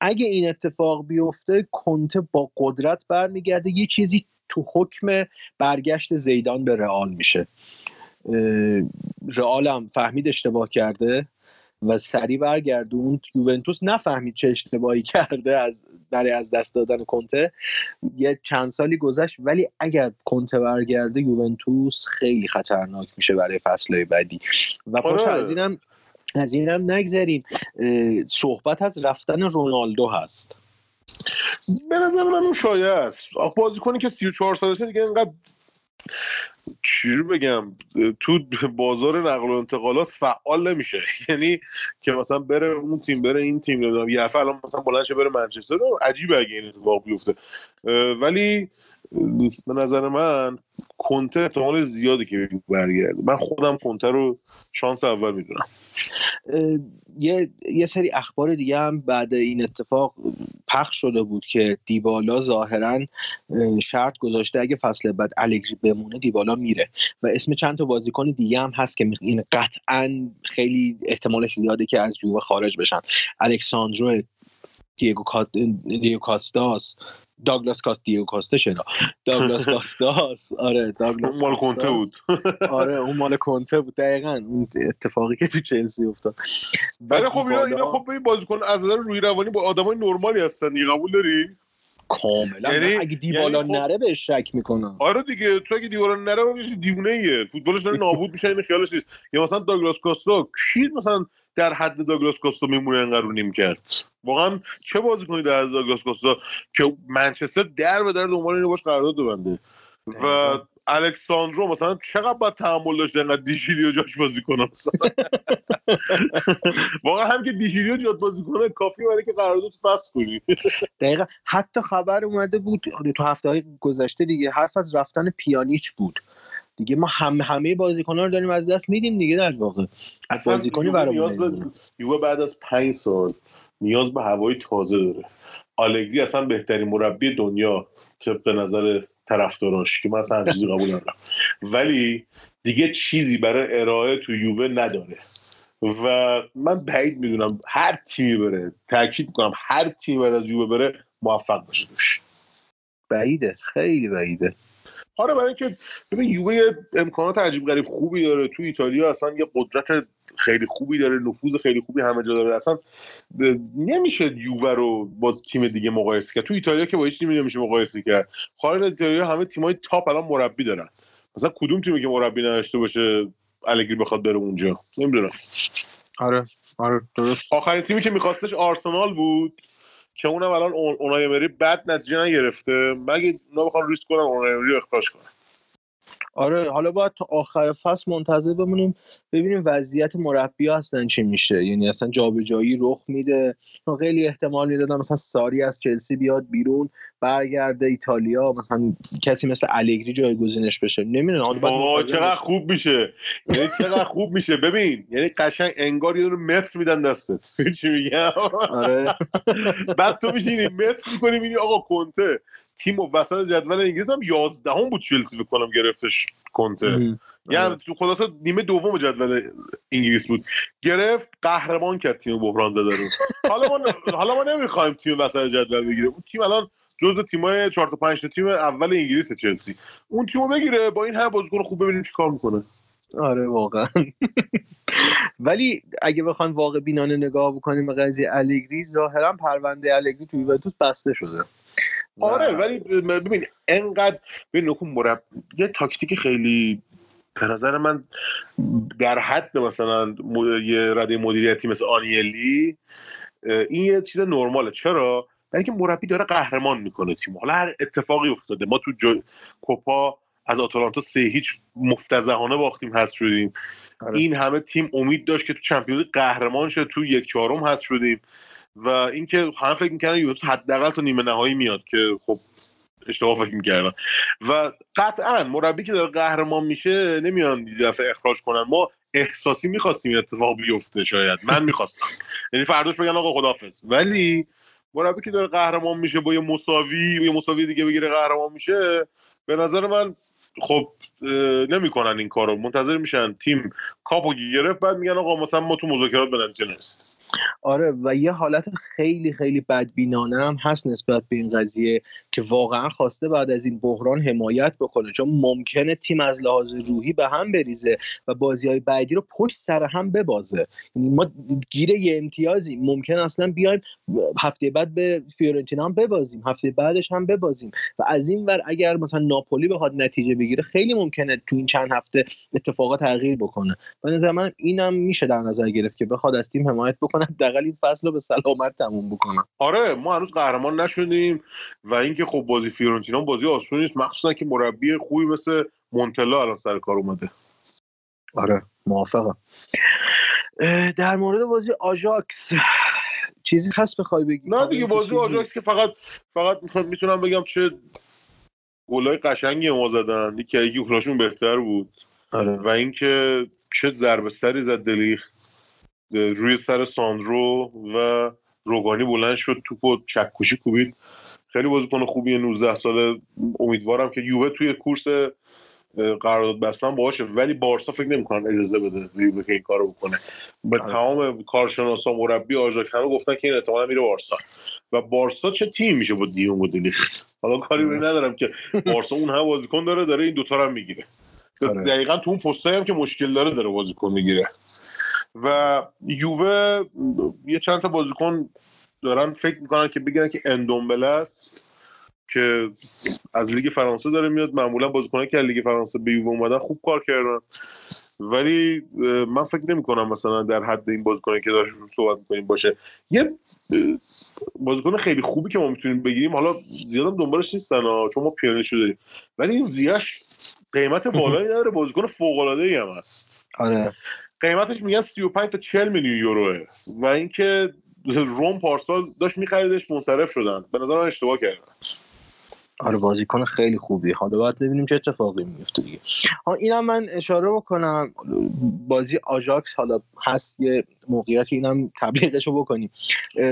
[SPEAKER 2] اگه این اتفاق بیفته کنته با قدرت برمیگرده یه چیزی تو حکم برگشت زیدان به رئال میشه. رئال هم فهمید اشتباه کرده و سریع برگردوند. یوونتوس نفهمید چه اشتباهی کرده از برای از دست دادن کنته. یه چند سالی گذشت ولی اگر کنته برگرده یوونتوس خیلی خطرناک میشه برای فصلهای بعدی. و پاش
[SPEAKER 3] آره.
[SPEAKER 2] از اینم از این هم نگذریم صحبت از رفتن رونالدو هست.
[SPEAKER 3] به نظر من اون شایع است. بازی کنی که 34 سالشه دیگه اینقدر چی رو بگم؟ تو بازار نقل و انتقالات فعال نمیشه. [LAUGHS] یعنی که مثلا بره اون تیم بره این تیم نمی‌دونم یه الان مثلا بلند بره منچستر. عجیبه اگه این اتفاق بیفته. ولی به نظر من کنته احتمال زیادی که برگرده. من خودم کنته رو شانس اول می‌دونم.
[SPEAKER 2] یه،, یه سری اخبار دیگه هم بعد این اتفاق پخش شده بود که دیبالا ظاهرا شرط گذاشته اگه فصل بعد الگری بمونه دیبالا میره. و اسم چند تا بازیکن دیگه هم هست که این قطعا خیلی احتمالش زیاده که از جوه خارج بشن. الکساندرو دیگو کاستاس داگلاس کاست دیو کاسته چرا داگلاس [LAUGHS] کاستاس. آره داگلاس
[SPEAKER 3] مال کنته بود. [LAUGHS]
[SPEAKER 2] آره اون مال کنته بود. دقیقا اون اتفاقی که تو چلسی افتاد.
[SPEAKER 3] ولی خب اینا اینا خب به بازیکن از نظر روی روانی با آدمای نرمالی هستن قبول داری؟
[SPEAKER 2] کاملا. یعنی اگه دیبالا یعنی خب... نره بهش شک می‌کنم.
[SPEAKER 3] آره دیگه تو اگه دیبالا نره میشه دیوونه ایه فوتبالش داره نابود میشه این خیالش نیست. یا مثلا داگلاس کاستا کی مثلا در حد داگلاس کاستا میمونه انقدر رو نیم کرد واقعا چه بازی کنی در داگلاس کاستا که منچستر در به در دنبال اینو باش قرارداد ببنده. و الکساندرو مثلا چقدر باید تحمل داشته انقدر دیشیلیو جاش بازی کنه مثلا؟ [LAUGHS] واقعا هم که دیشیلیو جات بازی کنه کافی برای که قرارداد فصل کنی.
[SPEAKER 2] دقیقا. حتی خبر اومده بود تو هفته های گذشته دیگه حرف از رفتن پیانیچ بود. دیگه ما هم همه بازیکن رو داریم از دست میدیم دیگه در واقع. بازیکنی برامون
[SPEAKER 3] یووه بعد از پنج سال نیاز به هوای تازه داره. آلگری اصلا بهترین مربی دنیا به نظر طرفداراش که من اصلا چیزی قبول ندارم. ولی دیگه چیزی برای ارائه تو یووه نداره. و من بعید می‌دونم هر تیمی بره. تاکید می‌کنم هر تیمی بعد از یووه بره موفق دوش
[SPEAKER 2] بعیده. خیلی بعیده.
[SPEAKER 3] آره برای اینکه ببین یووه امکانات عجیب غریب خوبی داره. تو ایتالیا اصلا یه قدرت خیلی خوبی داره نفوذ خیلی خوبی همه جا داره. اصلا نمیشه یووه رو با تیم دیگه مقایسه کرد. تو ایتالیا که با هیچ تیمی نمیشه مقایسه کرد. خارج ایتالیا همه تیمای تاپ الان مربی دارن. مثلا کدوم تیمی که مربی نداشته باشه الگری بخواد بره اونجا؟ نمی‌دونم.
[SPEAKER 2] آره آره درست.
[SPEAKER 3] آخرین تیمی که میخواستش آرسنال بود. که اونم الان اونای مری بد نتیجه نگرفته. مگه اونا بخوان ریسک کنن اونای مری اخراج کنن؟
[SPEAKER 2] آره حالا باید تا آخر فصل منتظر بمونیم ببینیم وضعیت مربی هستن چی میشه. یعنی اصلا جابجایی رخ میده. خیلی احتمال می‌دادن مثلا ساری از چلسی بیاد بیرون برگرده ایتالیا. مثلا کسی مثل الگری جایگزینش بشه. نمی‌دونم
[SPEAKER 3] چقدر خوب میشه. یعنی چقدر خوب میشه. ببین یعنی قشنگ انگار یه متر میدن دستت. [LAUGHS] چی میگم؟ آره. بعد تو میشینی متر می‌کنی می‌بینی آقا کنته. تیم و وسط جدول انگلیس هم 11 هم بود چلسی فکر کنم گرفتش کنته. یعنی تو خلاص نیمه دوم جدول انگلیس بود. گرفت قهرمان کرد تیم بحران زده رو. حالا ما حالا ما نمی‌خوایم تیم وسط جدول بگیره. اون تیم الان جزء تیمای 4 تا 5 تا تیم اول انگلیس چلسی. اون تیمو بگیره با این هر بازیکن خوب ببینیم چیکار می‌کنه.
[SPEAKER 2] آره واقعا. [LAUGHS] ولی اگه بخوان واقع بینانه نگاه بکنیم به قضیه الگری ظاهرا پرونده الگری تو یوونتوس بسته شده.
[SPEAKER 3] آره ولی ببین انقدر ببین نکن مرب یه تاکتیک خیلی به نظر من در حد مثلا یه رده مدیریتی مثل آنیلی این یه چیز نرماله. چرا؟ اینکه مربی داره قهرمان می‌کنه تیم حالا هر اتفاقی افتاده. ما تو جو... کوپا از آتالانتا سه هیچ مفتزهانه باختیم هست شدیم. آره. این همه تیم امید داشت که تو چمپیونز قهرمان شد تو یک چهارم هست شدیم. و اینکه همه فکر می‌کنن یوونتوس حداقل تا نیمه نهایی میاد که خب اشتباه فکر می‌کردن. و قطعا مربی که داره قهرمان میشه نمیان دفعه اخراج کنن. ما احساسی می‌خواستیم اتفاق بیفته شاید. من می‌خواستم. یعنی فرداش بگن آقا خدافظ ولی مربی که داره قهرمان میشه با یه مساوی یه مساوی دیگه بگیره قهرمان میشه به نظر من خب نمی‌کنن این کارو. منتظر میشن تیم کاپو گرفت بعد میگن آقا مثلا ما تو مذاکرات به نتیجه
[SPEAKER 2] آره و یه حالت خیلی خیلی بدبینانه هم هست نسبت به این قضیه که واقعا خواسته بعد از این بحران حمایت بکنه. چون ممکنه تیم از لحاظ روحی به هم بریزه و بازی های بعدی رو پشت سر هم ببازه. یعنی ما گیر یه امتیازی ممکن اصلا بیایم هفته بعد به فیورنتینا هم ببازیم هفته بعدش هم ببازیم. و از این ور اگر مثلا ناپولی بخواد نتیجه بگیره خیلی ممکنه تو این چند هفته اتفاقات تغییر بکنه. به نظر من اینم میشه در نظر گرفت که بخواد از تیم حمایت بکنه. حداقل این فصل رو به سلامت تموم بکنه
[SPEAKER 3] آره ما هنوز قهرمان نشدیم و اینکه خب بازی فیورنتینا بازی آسونی نیست مخصوصا که مربی خوبی مثل مونتلا الان سر کار اومده.
[SPEAKER 2] آره موافقم. در مورد بازی آژاکس چیزی هست بخوای بگی؟
[SPEAKER 3] نه دیگه بازی آژاکس که فقط فقط می‌تونم بگم چه گلای قشنگی ما زدن. یکی یکی بهتر بود.
[SPEAKER 2] آره.
[SPEAKER 3] و اینکه چه ضربه سری زد دلیخ روی سر ساندرو و روگانی بلند شد توپو چکوشی کوبید. خیلی بازیکن خوبیه 19 ساله. امیدوارم که یووه توی کورس قرارداد بستن باشه. ولی بارسا فکر نمی‌کنن اجازه بده یووه که این کارو بکنه. به تمام کارشناسا مربی آژاکس همه گفتن که این احتمالاً میره بارسا. و بارسا چه تیم میشه با دیون و دلیخ؟ حالا کاری به ندارم که بارسا اون هم بازیکن داره داره این دوتا رو هم می‌گیره. دقیقا تو اون پستایی هم که مشکل داره داره بازیکن می‌گیره. و یووه یه چند تا بازیکن دارن فکر می‌کنن که بگیرن که اندومبله است که از لیگ فرانسه داره میاد. معمولا بازیکنایی که از لیگ فرانسه به یووه اومدن خوب کار کردن. ولی من فکر نمی کنم مثلا در حد این بازیکنی که داشت صحبت می‌کنیم باشه. یه بازیکن خیلی خوبی که ما می‌تونیم بگیریم حالا زیادم دنبالش نیستن چون ما پیانیشو داریم. ولی این زیاش قیمت بالایی نداره. بازیکن فوق العاده ای هم هست.
[SPEAKER 2] آره.
[SPEAKER 3] قیمتش میگن 35 تا 40 میلیون یوروه. و اینکه روم پارسال داشت میخریدش منصرف شدن. به نظر من اشتباه کردن.
[SPEAKER 2] آره بازیکن خیلی خوبی. حالا باید ببینیم چه اتفاقی میفته دیگه. ها اینم من اشاره بکنم. بازی آژاکس حالا هست یه موقعیتی اینم تبلیغش رو بکنیم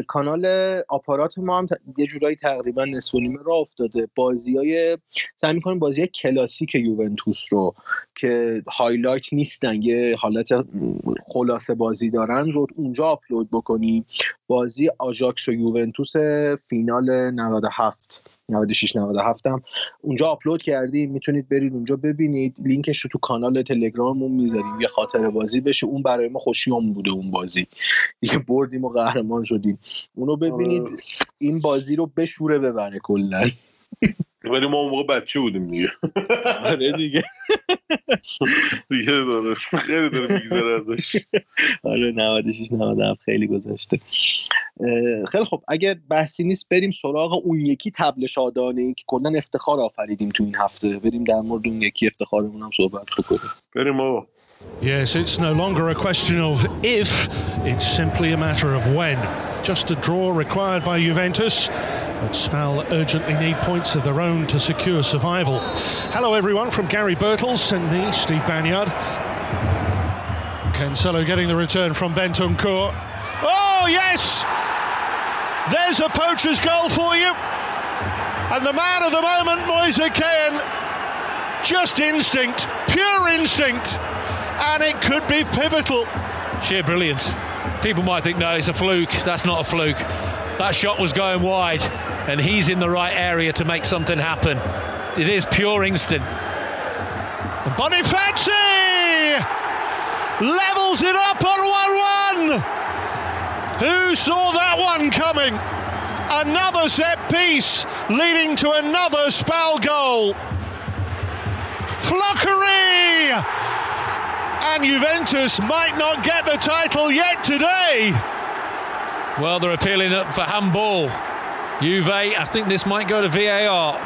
[SPEAKER 2] کانال آپارات ما هم یه جورایی تقریبا نصف نیمه را افتاده. بازی های سعی می‌کنیم بازی کلاسیک یوونتوس رو که highlight نیستن یه حالت خلاصه بازی دارن رو اونجا آپلود بکنیم. بازی آژاکس و یوونتوس فینال 97 96 97 هم اونجا آپلود کردیم. می‌تونید برید اونجا ببینید. لینکش رو تو کانال تلگراممون می‌ذاریم. یه خاطر بازی بشه. اون برای ما خوش‌یمن بوده اون بازی دیگه بردیم و قهرمان شدیم. اونو ببینید این بازی رو بشوره ببره کلا.
[SPEAKER 3] ولی ما اون موقع بچه بودیم دیگه.
[SPEAKER 2] آره دیگه.
[SPEAKER 3] دیگه داره. خیلی داره میگذره ازش.
[SPEAKER 2] آره 96 97 خیلی گذشته. خیلی خب اگر بحثی نیست بریم سراغ اون یکی تبل شادانه ای که کلا افتخار آفریدیم تو این هفته. بریم در مورد اون یکی افتخارمون هم صحبت بکنیم.
[SPEAKER 3] بریم آقا
[SPEAKER 5] Yes, it's no longer a question of if, it's simply a matter of when. Just a draw required by Juventus, but Spal urgently need points of their own to secure survival. Hello, everyone, from Gary Birtles and me, Steve Banyard. Cancelo getting the return from Bentancur. Oh, yes! There's a poacher's goal for you. And the man of the moment, Moise Kean, just instinct, pure instinct and it could be pivotal.
[SPEAKER 14] Sheer brilliance. People might think, no, it's a fluke. That's not a fluke. That shot was going wide, and he's in the right area to make something happen. It is pure instinct.
[SPEAKER 5] Bonifaci levels it up on 1 1. Who saw that one coming? Another set piece leading to another spell goal. Flockery! And Juventus might not get the title yet today.
[SPEAKER 14] Well, they're appealing up for handball. Juve, I think this might go to VAR.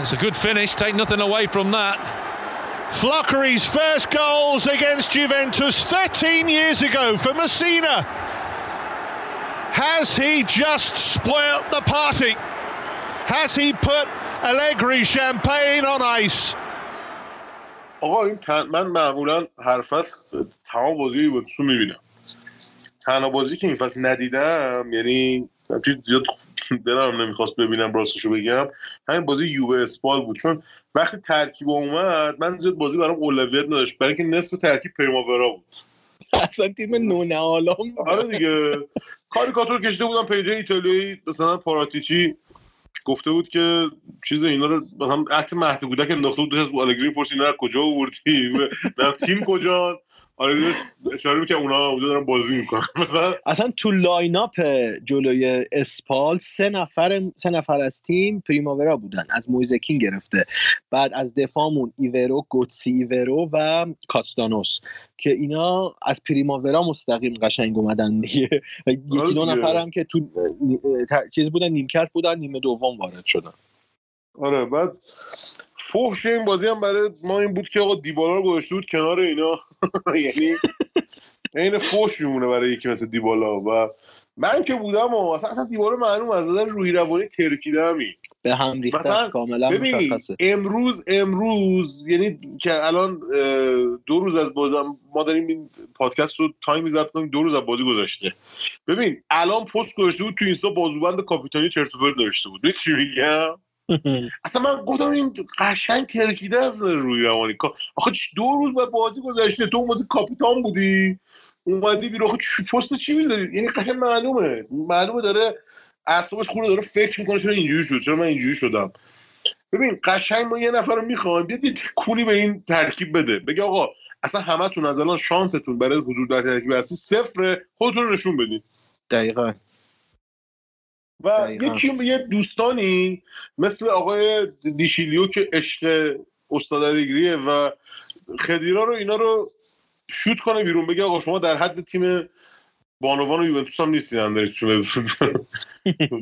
[SPEAKER 14] It's a good finish, take nothing away from that.
[SPEAKER 5] Flockery's first goals against Juventus 13 years ago for Messina. Has he just spoilt the party? Has he put Allegri champagne on ice?
[SPEAKER 3] آقا این تن... من معمولا هر فصل تمام بازی یوونتوس می‌بینم. تنها بازی که این فصل ندیدم یعنی چیز زیاد دلم نمی‌خواست ببینم راستشو بگم. همین بازی یووه اسپال بود. چون وقتی ترکیب اومد من زیاد بازی برام اولویت نداشت. برای اینکه نصف ترکیب پریماورا بود.
[SPEAKER 2] اصلا تیم نونه آلام
[SPEAKER 3] آره دیگه. کاریکاتور کشیده بودن page ایتالیایی مثلا پاراتیچی. گفته بود که چیز اینا رو مثلا عکس مهد کودک انداخته بود از آلگری پرسید اینا کجا آوردی؟ [LAUGHS] نه تیم کجا آره اشاره می‌کنه اونا اونجا دارن بازی می‌کنن. [LAUGHS] مثلا
[SPEAKER 2] اصلا تو line up جلوی اسپال سه نفر سه نفر از تیم پریماورا بودن. از مویزکین گرفته. بعد از دفاعمون ایورو گوتسی ایورو و کاستانوس که اینا از پریماورا مستقیم قشنگ اومدن دیگه. یکی دو
[SPEAKER 3] دیگه.
[SPEAKER 2] نفر هم که تو چیز بودن نیمکت بودن نیمه دوم وارد شدن.
[SPEAKER 3] آره بعد فحش این بازی هم برای ما این بود که آقا دیبالا رو گذاشته بود کنار اینا. [LAUGHS] یعنی عین فحش میمونه برای یکی مثل دیبالا. و من که بودم و اصلا اصلا دیبالا معلوم از نظر روحی روانی ترکیده همی
[SPEAKER 2] به هم است کاملا مشخصه.
[SPEAKER 3] امروز امروز یعنی که الان دو روز از بازم ما داریم این پادکست رو تایمی ضبط کنیم دو روز از بازی گذشته. ببین الان پست گذاشته بود تو اینستا بازوبند کاپیتانی چرت و پرت نوشته بود. چی میگم؟ [LAUGHS] اصلا من گفتم این قشنگ ترکیده از روی روانی. آخه دو روز بعد بازی گذشته تو اون کاپیتان بودی. اومدی بیرون. آخه پست چی می‌ذاری؟ یعنی قشنگ معلومه. معلومه داره اعصابش خورده داره فکر می‌کنه چرا اینجوری شد چرا من اینجوری شدم. ببین قشنگ ما یه نفر رو می‌خوایم بیاد کونی به این ترکیب بده. بگه آقا اصلا همتون از الان شانستون برای حضور در ترکیب هستی صفر خودتون نشون بدین
[SPEAKER 2] دقیقا.
[SPEAKER 3] و. یکی یه دوستانی مثل آقای دیشیلیو که عشق استاد علیگریه و خدیرا رو اینا رو شوت کنه بیرون بگه آقا شما در حد تیم بانوان و یوونتوس هم نیستین هم دارید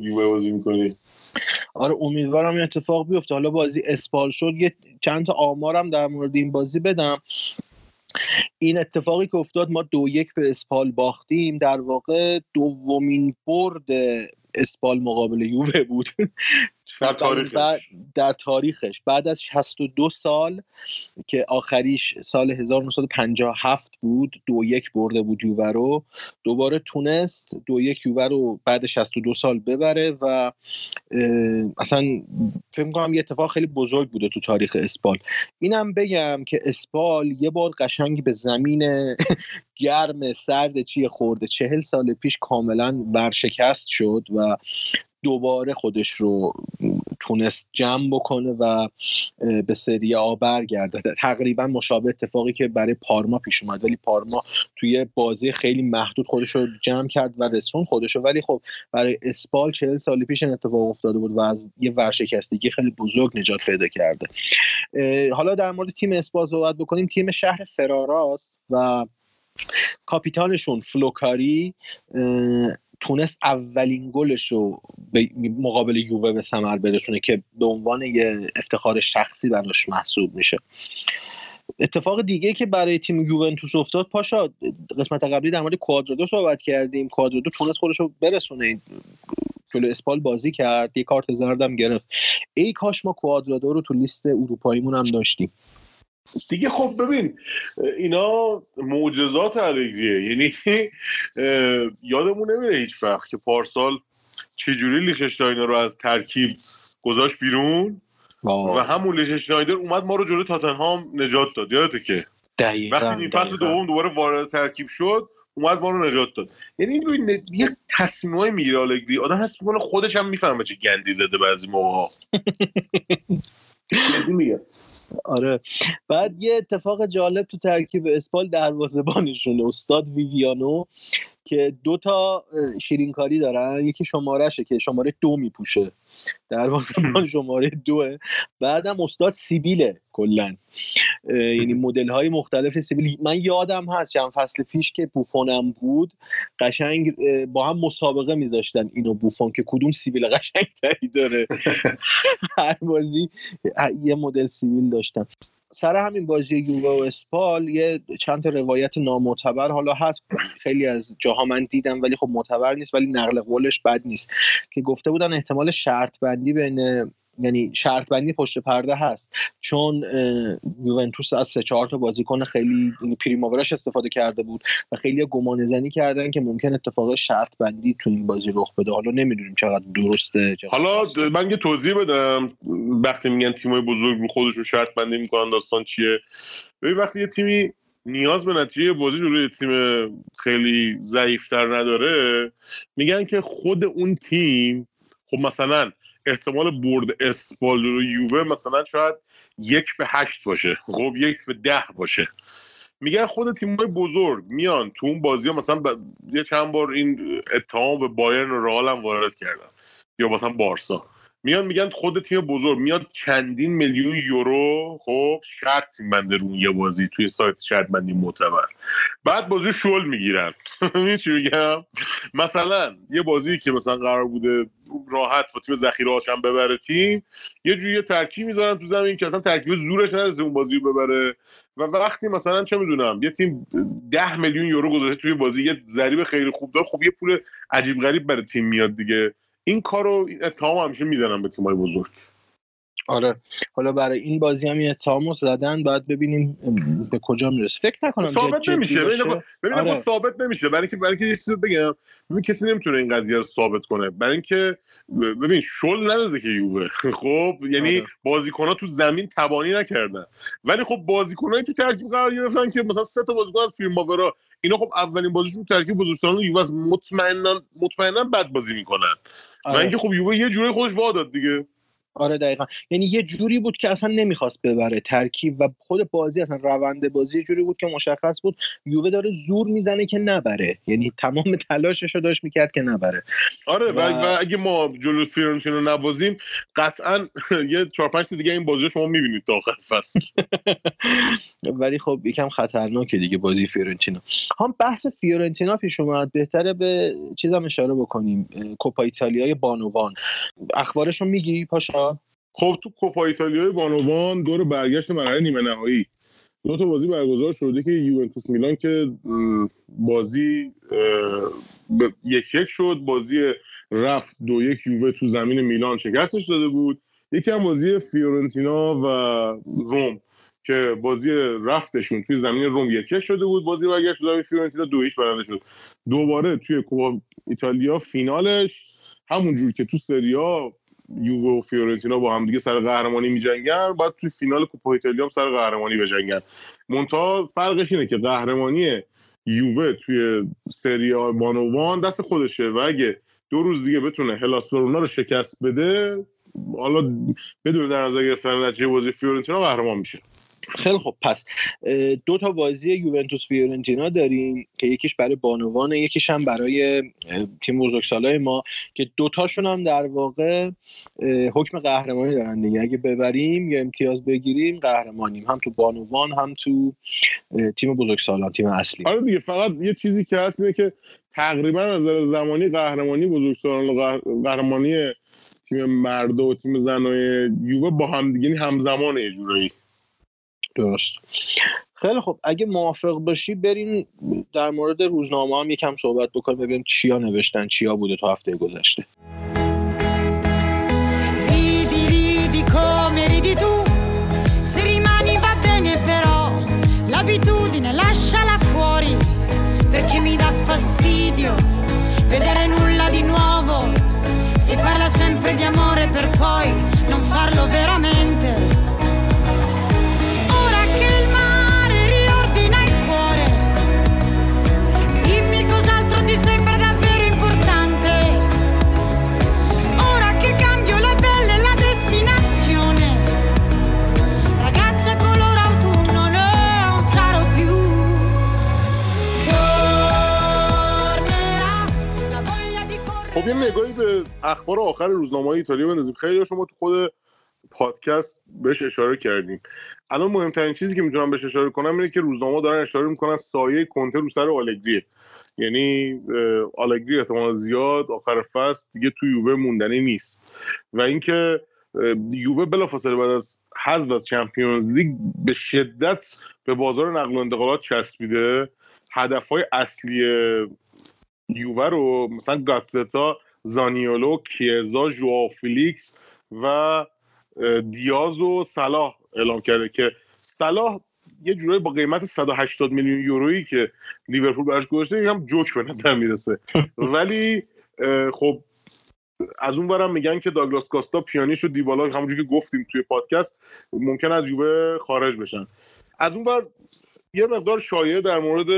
[SPEAKER 3] یووه بازی می‌کنی.
[SPEAKER 2] آره امیدوارم این اتفاق بیفته. حالا بازی اسپال شد یه چند تا آمارم در مورد این بازی بدم. این اتفاقی که افتاد ما دو یک به اسپال باختیم. در واقع دومین برد اسپال مقابل یووه بود.
[SPEAKER 3] در تاریخش.
[SPEAKER 2] بعد در تاریخش. بعد از 62 سال که آخریش سال 1957 بود دو یک برده بود یووه رو دوباره تونست دو یک یووه رو بعد 62 سال ببره و اصلا فکر کنم یه اتفاق خیلی بزرگ بوده تو تاریخ اسپال. اینم بگم که اسپال یه بار قشنگ به زمین [LAUGHS] گرم سرد چیه خورده. چهل سال پیش کاملا ورشکست شد و دوباره خودش رو تونست جمع بکنه و به سری آ برگرده تقریبا مشابه اتفاقی که برای پارما پیش اومد. ولی پارما توی بازی خیلی محدود خودش رو جمع کرد و رسون خودش رو. ولی خب برای اسپال چهل سال پیش این اتفاق افتاده بود و از یه ورشکستگی خیلی بزرگ نجات پیدا کرده. حالا در مورد تیم اسپال صحبت بکنیم. تیم شهر فراراست و کاپیتانشون فلوکاری تونست اولین گلش رو به مقابل یووه به ثمر برسونه که به عنوان یه افتخار شخصی براش محسوب میشه. اتفاق دیگه که برای تیم یوونتوس افتاد پاشا قسمت قبلی در مورد کوادرادو صحبت کردیم. کوادرادو تونست خودش رو برسونه. جلو اسپال بازی کرد یه کارت زردم گرفت. ای کاش ما کوادرادو رو تو لیست اروپاییمون هم داشتیم.
[SPEAKER 3] دیگه خب ببین اینا معجزات الگریه یعنی یادمون نمیره هیچ وقت که پارسال چجوری لیششتاینر رو از ترکیب گذاشت بیرون و همون لیششتاینر اومد ما رو جلو تاتنهام نجات داد. یادته که
[SPEAKER 2] دقیقاً
[SPEAKER 3] وقتی این فصل
[SPEAKER 2] دقیقاً.
[SPEAKER 3] دوم دوباره وارد ترکیب شد اومد ما رو نجات داد. یعنی این ببین یه تصمیمای می‌گیره آلگری. آدم حس می‌کنه خودش هم می‌فهمه چه گندی زده بعضی موقع [LAUGHS] میگه.
[SPEAKER 2] آره. بعد یه اتفاق جالب تو ترکیب اسپال دروازه‌بانشون استاد ویویانو که دو تا شیرینکاری دارن. یکی شمارهشه که شماره دو میپوشه. دروازه‌بان شماره دوه بعدم استاد سیبیله کلا. یعنی مدل های مختلف سیبیل. من یادم هست چند فصل پیش که بوفونم بود قشنگ با هم مسابقه میذاشتن اینو بوفون که کدوم سیبیل قشنگ تری داره. [LAUGHS] هر بازی یه مدل سیبیل داشتن سر همین بازی یووه و اسپال یه چند تا روایت نامعتبر حالا هست. خیلی از جاها من دیدم ولی خب معتبر نیست ولی نقل قولش بد نیست. که گفته بودن احتمال شرط بندی بین یعنی شرط بندی پشت پرده هست. چون یوونتوس از سه چهار تا بازیکن خیلی پریماوراش استفاده کرده بود و خیلی گمان زنی کردن که ممکن اتفاق شرط بندی تو این بازی رخ بده. حالا نمی‌دونیم چقدر درسته چقدر
[SPEAKER 3] حالا من یه توضیح بدم. وقتی میگن تیمای بزرگ رو خودشون شرط بندی می‌کنن داستان چیه؟ ببین وقتی یه تیمی نیاز به نتیجه بازی جلوی تیم خیلی ضعیفتر نداره میگن که خود اون تیم خب مثلا احتمال برد اسپال جلوی یووه مثلا شاید یک به هشت باشه. خب یک به ده باشه. میگن خود تیم‌های بزرگ میان تو اون بازی ها مثلا ب... یه چند بار این اتهام به بایرن و رئال هم وارد کردن. یا مثلا بارسا. میان میگن خود تیم بزرگ میاد چندین میلیون یورو خب شرط میبنده رو یه بازی توی سایت شرط بندی معتبر. بعد بازی شل می‌گیرن. [LAUGHS] چی میگم؟ مثلا یه بازی که مثلا قرار بوده راحت با تیم ذخیره هم ببره تیم یه جوری ترکیب می‌ذارن تو زمین که اصلا ترکیب زورش نرسه اون بازی رو ببره. و وقتی مثلا چه می‌دونم یه تیم ده میلیون یورو گذاشته توی بازی یه ضریب خیلی خوب داره خب یه پول عجیب غریب برای تیم میاد دیگه. این کارو اتهام همیشه می‌زنن به تیمای بزرگ.
[SPEAKER 2] آره. حالا برای این بازی هم این اتهامو زدن باید ببینیم به کجا می‌رسه. فکر نکنم
[SPEAKER 3] ثابت نمیشه. ببین آره. ثابت نمیشه. برای اینکه برای اینکه یه چیزی بگم. ببین کسی نمی‌تونه این قضیه رو ثابت کنه. برای اینکه ببین شل نداده که یووه. [LAUGHS] خب؟ یعنی آره. بازیکن‌ها تو زمین تبانی نکردن. ولی خب بازیکنایی تو ترکیب قرار گرفتن که مثلا سه تا بازیکن از پریماورا اینا خب اولین بازیشون ترکیب بزرگسالان یووه مطمئنا مطمئنا بد بازی می‌کنن. آره. و اینکه خب یووه یه جوری خودش واداد دیگه.
[SPEAKER 2] آره دقیقا. یعنی یه جوری بود که اصلا نمی‌خواست ببره ترکیب و خود بازی اصلا روند بازی جوری بود که مشخص بود یووه داره زور می‌زنه که نبره. یعنی تمام [LAUGHS] تلاشش رو داشت می‌کرد که نبره.
[SPEAKER 3] آره و, و... اگه ما جلو فیورنتینا نبازیم قطعا [LAUGHS] یه چهار پنج دیگه این بازی شما می‌بینید تا آخر فصل. [LAUGHS]
[SPEAKER 2] ولی خب یکم خطرناکه دیگه بازی فیورنتینا هم بحث فیورنتینا پیش اومد. بهتره به چیزم اشاره بکنیم. کوپا ایتالیای بانوان. اخبارش رو میگی پاشا؟
[SPEAKER 3] خب تو کوپا ایتالیای بانوان دور برگشت مرحله نیمه نهایی. دو تا بازی برگزار شده که یوونتوس میلان که بازی یک یک شد. بازی رفت دو یک یووه تو زمین میلان شکستش داده بود. یکی هم بازی فیورنتینا و روم که بازی رفتشون توی زمین روم یک یک شده بود. بازی برگشت زمین فیورنتینا دو ایش برنده شد. دوباره توی کوپا ایتالیا فینالش همونجور که تو سریا یووه و فیورنتینا با هم دیگه سر قهرمانی میجنگن. بعد توی فینال کوپا ایتالیا هم سر قهرمانی بجنگن. مونتا فرقش اینه که قهرمانی یووه توی سریا بانوان دست خودشه و اگه دو روز دیگه بتونه هلاس رو شکست بده حالا بدون در نظر گرفتن نتیجه بازی فیورنتینا قهرمان میشه.
[SPEAKER 2] خیلی خب پس دو تا بازی یوونتوس فیورنتینا داریم که یکیش برای بانوان یکیش هم برای تیم بزرگسالای ما که دوتاشون هم در واقع حکم قهرمانی دارن دیگه. اگه ببریم یا امتیاز بگیریم قهرمانیم. هم تو بانوان هم تو تیم بزرگسالان تیم اصلی.
[SPEAKER 3] آره دیگه فقط یه چیزی که هست اینه که تقریبا از نظر زمانی قهرمانی بزرگسالان و قهرمانی تیم مرد و تیم زنای یووه با هم دیگه یعنی همزمانه یه جورایی.
[SPEAKER 2] درست خیلی خب اگه موافق باشی بریم در مورد روزنامه هم یکم صحبت بکنیم ببینیم چیا نوشتن چیا بوده تو هفته گذشته l'abitudine lasciala fuori perché mi dà fastidio vedere nulla di nuovo si parla sempre di amore per poi non farlo veramente
[SPEAKER 3] خب یه نگاهی به اخبار آخر روزنامه های ایتالیا بندازیم. خیلی شما تو خود پادکست بهش اشاره کردیم. الان مهمترین چیزی که می‌تونم بهش اشاره کنم اینه که روزنامه دارن اشاره می‌کنن سایه کنته رو سر آلگریه. یعنی آلگری احتمال زیاد آخر فصل دیگه تو یووه موندنی نیست. و اینکه یووه بلافاصله بعد از حذف از چمپیونز لیگ به شدت به بازار نقل و انتقالات چسبیده. هدفهای اصلی یووه رو مثلا گاتزتا زانیولو کیزا ژواو فیلیکس و دیاز و صلاح اعلام کرده که صلاح یه جورایی با قیمت 180 میلیون یورویی که لیورپول براش گذاشته هم جوک به نظر می‌رسه. [LAUGHS] ولی خب از اون برم میگن که داگلاس کاستا پیانیش و دیبالا همونجوری که گفتیم توی پادکست ممکن از یووه خارج بشن. از اون بر یه مقدار شایعه در مورد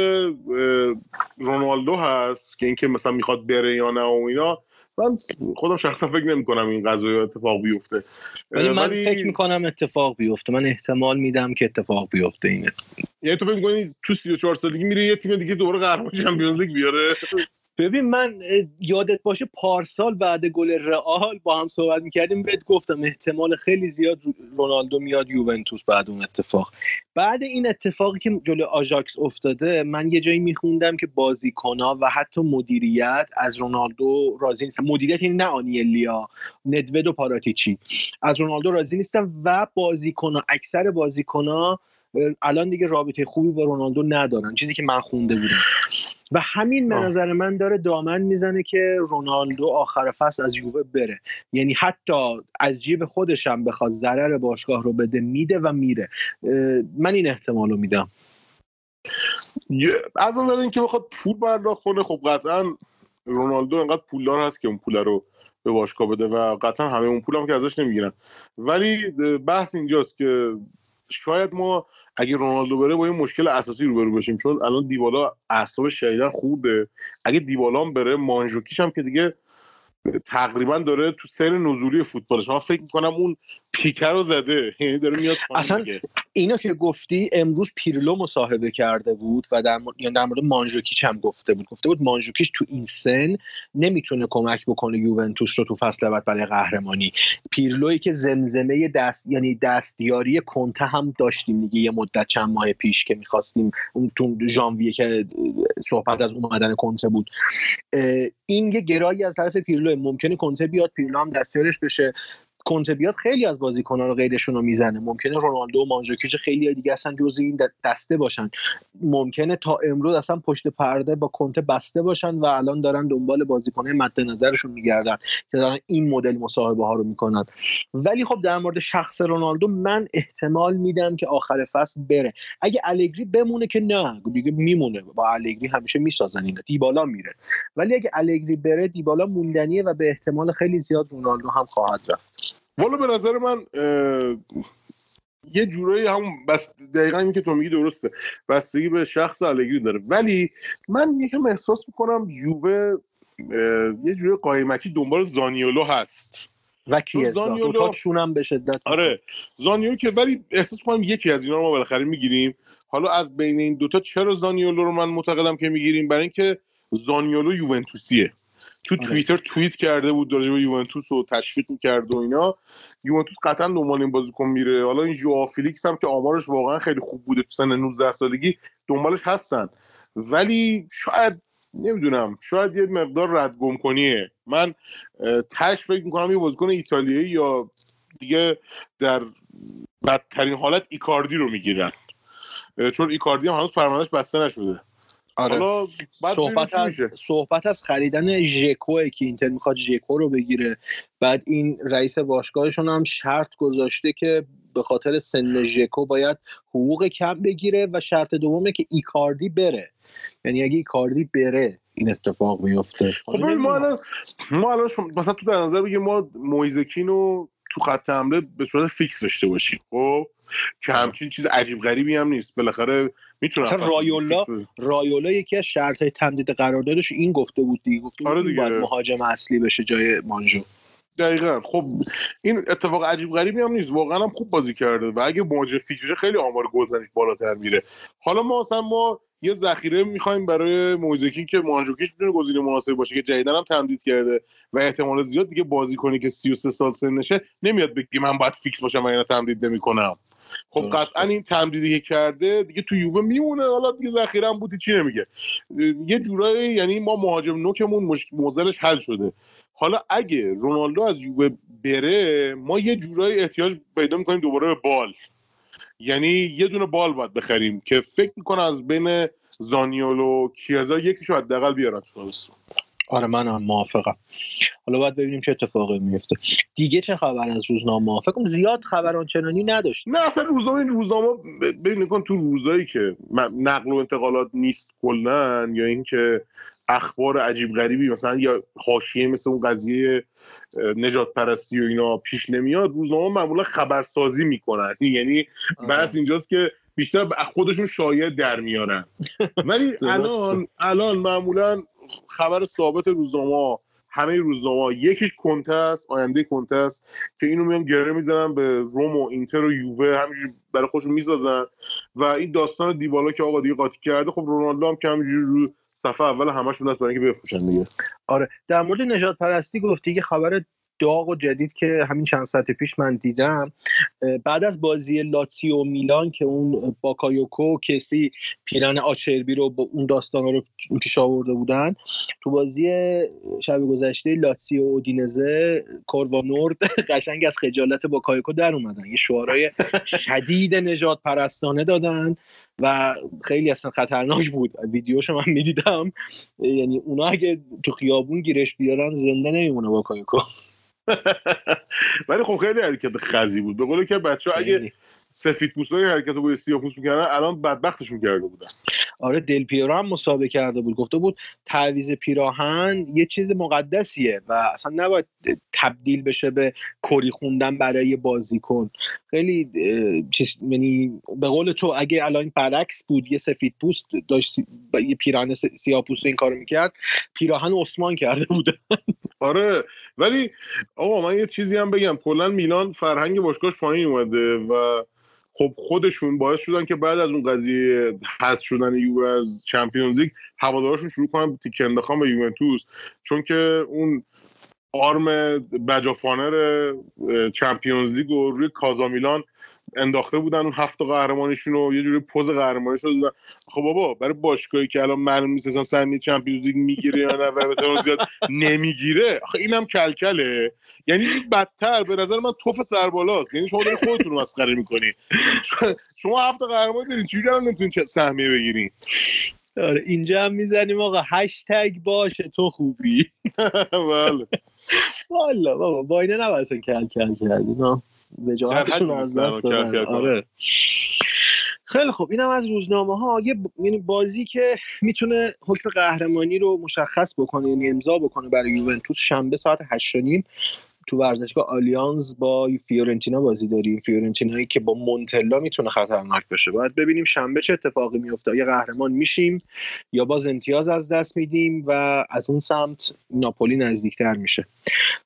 [SPEAKER 3] رونالدو هست که اینکه مثلا می‌خواد بره یا نه و اینا. من خودم شخصا فکر نمی کنم این قضایی اتفاق بیفته.
[SPEAKER 2] ولی من فکر می‌کنم اتفاق بیفته. من احتمال میدم که اتفاق بیفته اینه.
[SPEAKER 3] یعنی تو فکر می‌کنی تو 34 سالگی میره یه تیم دیگه دوباره قهرمان چمپیونز لیگ بیاره؟
[SPEAKER 2] ببین من یادت باشه پارسال بعد گل رئال با هم صحبت می‌کردیم بهت گفتم احتمال خیلی زیاد رونالدو میاد یوونتوس بعد اون اتفاق. بعد این اتفاقی که جلو آژاکس افتاده من یه جایی میخوندم که بازیکنها و حتی مدیریت از رونالدو راضی نیستن. مدیریت این نه آنیلیا ندوید و پاراتیچی از رونالدو راضی نیستن و بازیکنها اکثر بازیکنها الان دیگه رابطه خوبی با رونالدو ندارن. چیزی که من خونده بودم. و همین به نظر من داره دامن می‌زنه که رونالدو آخر فصل از یووه بره. یعنی حتی از جیب خودش هم بخواد ضرر باشگاه رو بده میده و میره. من این احتمال رو میدم.
[SPEAKER 3] از نظر اینکه بخواد پول پرداخت کنه خب قطعا رونالدو انقدر پولدار هست که اون پول رو به باشگاه بده و قطعا همه اون پول هم که ازش نمی‌گیرن. ولی بحث اینجاست که شاید ما اگه رونالدو بره با این مشکل اساسی روبرو بشیم چون الان دیبالا اعصاب شدیدا خوبه اگه دیبالا هم بره مانژوکیش هم که دیگه تقریبا داره تو سر نزولی فوتبالش من فکر می‌کنم اون پیکر رو زده. [LAUGHS] یعنی داره میاد
[SPEAKER 2] اصلا اینا که گفتی امروز پیرلو مصاحبه کرده بود و در مورد, یعنی در مورد مانژوکیچ هم گفته بود. گفته بود مانژوکیچ تو این سن نمی‌تونه کمک بکنه یوونتوس رو تو فصل بعد برای قهرمانی. پیرلوی که زمزمه دست یعنی دستیاری کنته هم داشتیم دیگه یه مدت چند ماه پیش که می‌خواستیم. اون تو ژانویه که صحبت از اومدن کنته بود. این یه گرایی از طرف پیرلو ممکنه کنته بیاد پیرلو هم دستیارش بشه. کنته بیاد خیلی از بازیکنان رو قیدشون رو می‌زنه. ممکنه رونالدو و مانژوکیچ خیلی دیگه اصلا جزء این دسته باشن. ممکنه تا امروز اصلا پشت پرده با کنته بسته باشن و الان دارن دنبال بازیکنه مد نظرشون میگردن که دارن این مدل مصاحبه ها رو می‌کنن. ولی خب در مورد شخص رونالدو من احتمال میدم که آخر فصل بره. اگه الگری بمونه که نه دیگه میمونه. با الگری همیشه می‌سازن اینا دیبالا میره. ولی اگه الگری بره دیبالا موندنیه و به احتمال خیلی زیاد رونالدو هم خواهد رفت.
[SPEAKER 3] والا به نظر من یه جورایی هم بس دقیقا این که تو میگی درسته. بستگی به شخص الگری داره. ولی من یکم احساس می‌کنم یووه یه جوری قایمکی دنبال زانیولو هست.
[SPEAKER 2] و کیزا. دوتاشون هم به شدت.
[SPEAKER 3] آره. زانیولو که ولی احساس کنم یکی از اینا رو ما بالاخره می‌گیریم. حالا از بین این دوتا چرا زانیولو رو من معتقدم که می‌گیریم؟ برای اینکه زانیولو یوونتوسیه. تو آره. توییتر توییت کرده بود راجع به یوونتوس و تشویق می‌کرد و اینا. یوونتوس قطعا دنبال این بازیکن میره. حالا این ژو فیلیکس هم که آمارش واقعا خیلی خوب بوده تو سن 19 سالگی دنبالش هستن. ولی شاید نمی‌دونم شاید یه مقدار ردگم کنیه من تش فکر می‌کنم یه بازیکن ایتالیایی یا دیگه در بدترین حالت ایکاردی رو می‌گیرن. چون ایکاردی هم هنوز پروندهش بسته نشده.
[SPEAKER 2] آره. صحبت از صحبت از خریدن ژکو که اینتر می‌خواد ژکو رو بگیره. بعد این رئیس باشگاهشون هم شرط گذاشته که به خاطر سن ژکو باید حقوق کم بگیره و شرط دومه که ایکاردی بره. یعنی اگه ایکاردی بره این اتفاق میفته
[SPEAKER 3] خب ما الان ما الان مثلا تو در نظر بگیم ما مویزکین رو تو خط حمله به صورت فیکس داشته باشیم. خب؟ که همچین چیز عجیب غریبی هم نیست. بالاخره می‌تونم
[SPEAKER 2] رایولا رایولا یکی از شرط های تمدید قراردادش این گفته بود دیگه. گفته بود آره دیگه. باید مهاجم اصلی بشه جای مانجو.
[SPEAKER 3] دقیقا. خب این اتفاق عجیب غریبی هم نیست. واقعا هم خوب بازی کرده. و اگه مهاجم فکر خیلی آمار گلزنیش بالاتر میره. حالا ما اصلا ما یه ذخیره می‌خوایم برای موزیکی که مانجوکیش می‌تونه گزینه مناسب باشه که جدیدن هم تمدید کرده و احتمال زیاد دیگه بازی کنی که 33 سال سنشه نمیاد بگی من باید فیکس باشم و اینا تمدید نمی‌کنم. خب قطعا این تمدیدی که کرده دیگه تو یووه میمونه. حالا دیگه ذخیره هم بودی چی نمیگه؟ یه جورایی یعنی ما مهاجم نوکمون مش... موزلش حل شده. حالا اگه رونالدو از یووه بره ما یه جورایی احتیاج پیدا می‌کنیم دوباره به بال. یعنی یه دونه بال باید بخریم که فکر می‌کنه از بین زانیولو کیازا یکیشو حداقل بیارن تو
[SPEAKER 2] آره من هم موافقم. حالا باید ببینیم چه اتفاقی میفته دیگه چه خبر از روزنامه؟ فکر کنم زیاد خبر آنچنانی نداشت.
[SPEAKER 3] نه اصلا روزنامه این روزنامه ببین کن تو روزایی که نقل و انتقالات نیست کلا یا اینکه اخبار عجیب غریبی مثلا یا حاشیه مثل اون قضیه نجات پرستی و اینا پیش نمیاد روزنامه معمولا خبرسازی می‌کنن. [LAUGHS] یعنی بحث اینجاست که بیشتر خودشون شایع در میارن. [LAUGHS] ولی الان الان معمولا خبر ثابت روزنامه همه روزنامه یکیش کنته آینده کنته که اینو میان گره می‌زنن به روم و اینتر و یووه همینجوری برای خودشون می‌سازن. و این داستان دیبالا که آقا دیگه قاطی کرده خب رونالدو هم که همینجوری رو صفحه اول همشون هست برای اینکه بفروشن دیگه.
[SPEAKER 2] آره. در مورد نجات پرستی گفتی که خبر داغ و جدید که همین چند ساعت پیش من دیدم. بعد از بازی لاتسیو میلان که اون باکایوکو کسی پیرن آچربی رو با اون داستان رو پیش آورده بودن تو بازی شب گذشته لاتسیو اودینزه نورد [LAUGHS] قشنگ از خجالت باکایوکو در اومدن. یه شعارهای شدید نژادپرستانه دادن و خیلی اصلا خطرناک بود. ویدیوشو من می‌دیدم. یعنی اونا اگه تو خیابون گیرش بیارن زنده نمیمونه باکایوکو. [LAUGHS]
[SPEAKER 3] ولی خب خیلی حرکت خزی بود. به قول که بچه اگه سفید های حرکت رو سیاه پوست می‌کردن الان بدبختشون کرده بودن.
[SPEAKER 2] آره دل پیرو هم مسابقه کرده بود. گفته بود تعویز پیراهن یه چیز مقدسیه و اصلا نباید تبدیل بشه به کری خوندن برای بازیکن. خیلی چیز یعنی به قول تو اگه الان برعکس بود یه سفید پوست داشت یه پیراهن سیاه پوست این کارو می‌کرد پیراهن عثمان کرده بوده. [LAUGHS]
[SPEAKER 3] آره ولی آقا من یه چیزی هم بگم. کلا میلان فرهنگ باشگاهش پایین اومده و خب خودشون باعث شدن که بعد از اون قضیه حذف شدن یو از چمپیونز لیگ هوادارشون شروع کنن تیک انداختن به یوونتوس. چون که اون آرم بجافانر چمپیونز لیگ و روی کازامیلان انداخته بودن اون هفت قهرمانیشون رو یه جوری پوز قهرمانی شده دادن خب بابا برای باشگاهی که الان معلوم نیست اصلا سهمیه چمپیونز لیگ می‌گیره یا نه و زیاد نمی‌گیره. آخه اینم کلکله. یعنی این بدتر به نظر من توف سربالاست. یعنی شما داری خودتون رو مسخره می‌کنی. شما هفت قهرمانی دارین چجوری الان نمی‌تونین سهمیه بگیرین
[SPEAKER 2] آره اینجا هم می‌زنیم آقا. هشتگ باشه تو خوبی. [LAUGHS]
[SPEAKER 3] بله.
[SPEAKER 2] والا بابا با اینه نباید کل کل کردی وجاهتشون از دست دادن. آره. خیلی خوب. اینم از روزنامه ها. یه یعنی بازی که می‌تونه حکم قهرمانی رو مشخص بکنه یعنی امضا بکنه برای یوونتوس شنبه ساعت 8 تو ورزشگاه آلیانز با فیورنتینا بازی داریم. فیورنتینایی که با مونتلا می‌تونه خطرناک بشه باید ببینیم شنبه چه اتفاقی میفته یا قهرمان میشیم یا باز امتیاز از دست میدیم و از اون سمت ناپولی نزدیکتر میشه.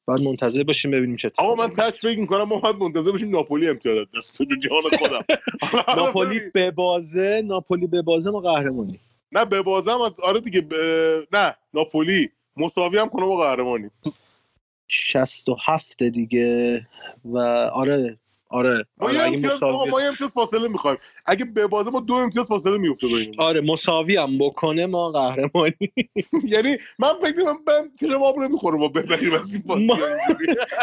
[SPEAKER 2] باید منتظر باشیم ببینیم چه
[SPEAKER 3] آقا من تاچ فکر می‌کنم ما باید منتظر باشیم ناپولی امتیاز دست بده. جان خودم. [LAUGHS]
[SPEAKER 2] ناپولی به بازه ناپولی به بازه ما قهرمانی.
[SPEAKER 3] نه به بازه هم از آره دیگه ب... نه ناپولی. مساوی هم کنه ما قهرمانی
[SPEAKER 2] 67 دیگه و آره آره.
[SPEAKER 3] ما
[SPEAKER 2] آره
[SPEAKER 3] اگه مساوی ما امتیاز فاصله می‌خوایم. اگه به بازه ما دو امتیاز فاصله میفته بینیم
[SPEAKER 2] آره مساوی هم بکنه ما قهرمانی. [LAUGHS]
[SPEAKER 3] یعنی من فکر کنم من پیش ما رو می‌خوره با ببریم از این بازی.
[SPEAKER 2] ما,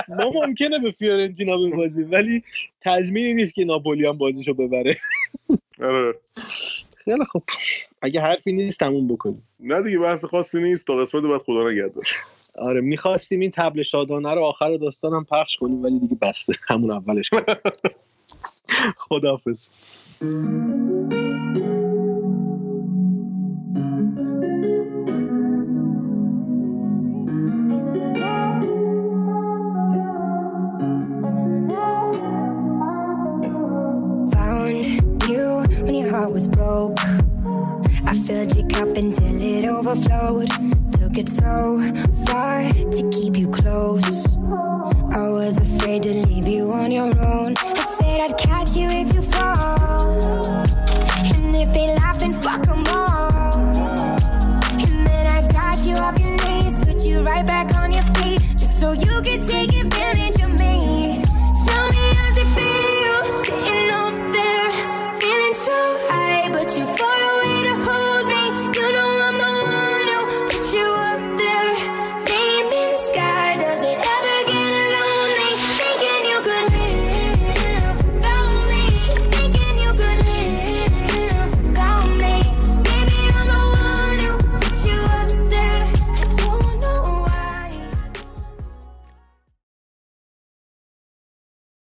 [SPEAKER 2] ما ممکنه به فیورنتینا ببازیم ولی تضمینی نیست که ناپولی هم بازیشو ببره.
[SPEAKER 3] آره.
[SPEAKER 2] خیلی خب اگه حرفی نیست تموم بکنیم.
[SPEAKER 3] نه دیگه بحث خاصی نیست. تا قسمت بعد خدا نگهدار.
[SPEAKER 2] آره می‌خواستیم این تبل شادانه رو آخر داستانم پخش کنیم ولی دیگه بسته [LAUGHS] همون اولش [LAUGHS] خداحافظ was broke. I filled your cup until it overflowed. Took so far to keep you close. I was afraid to leave you on your own. I said I'd catch you if you.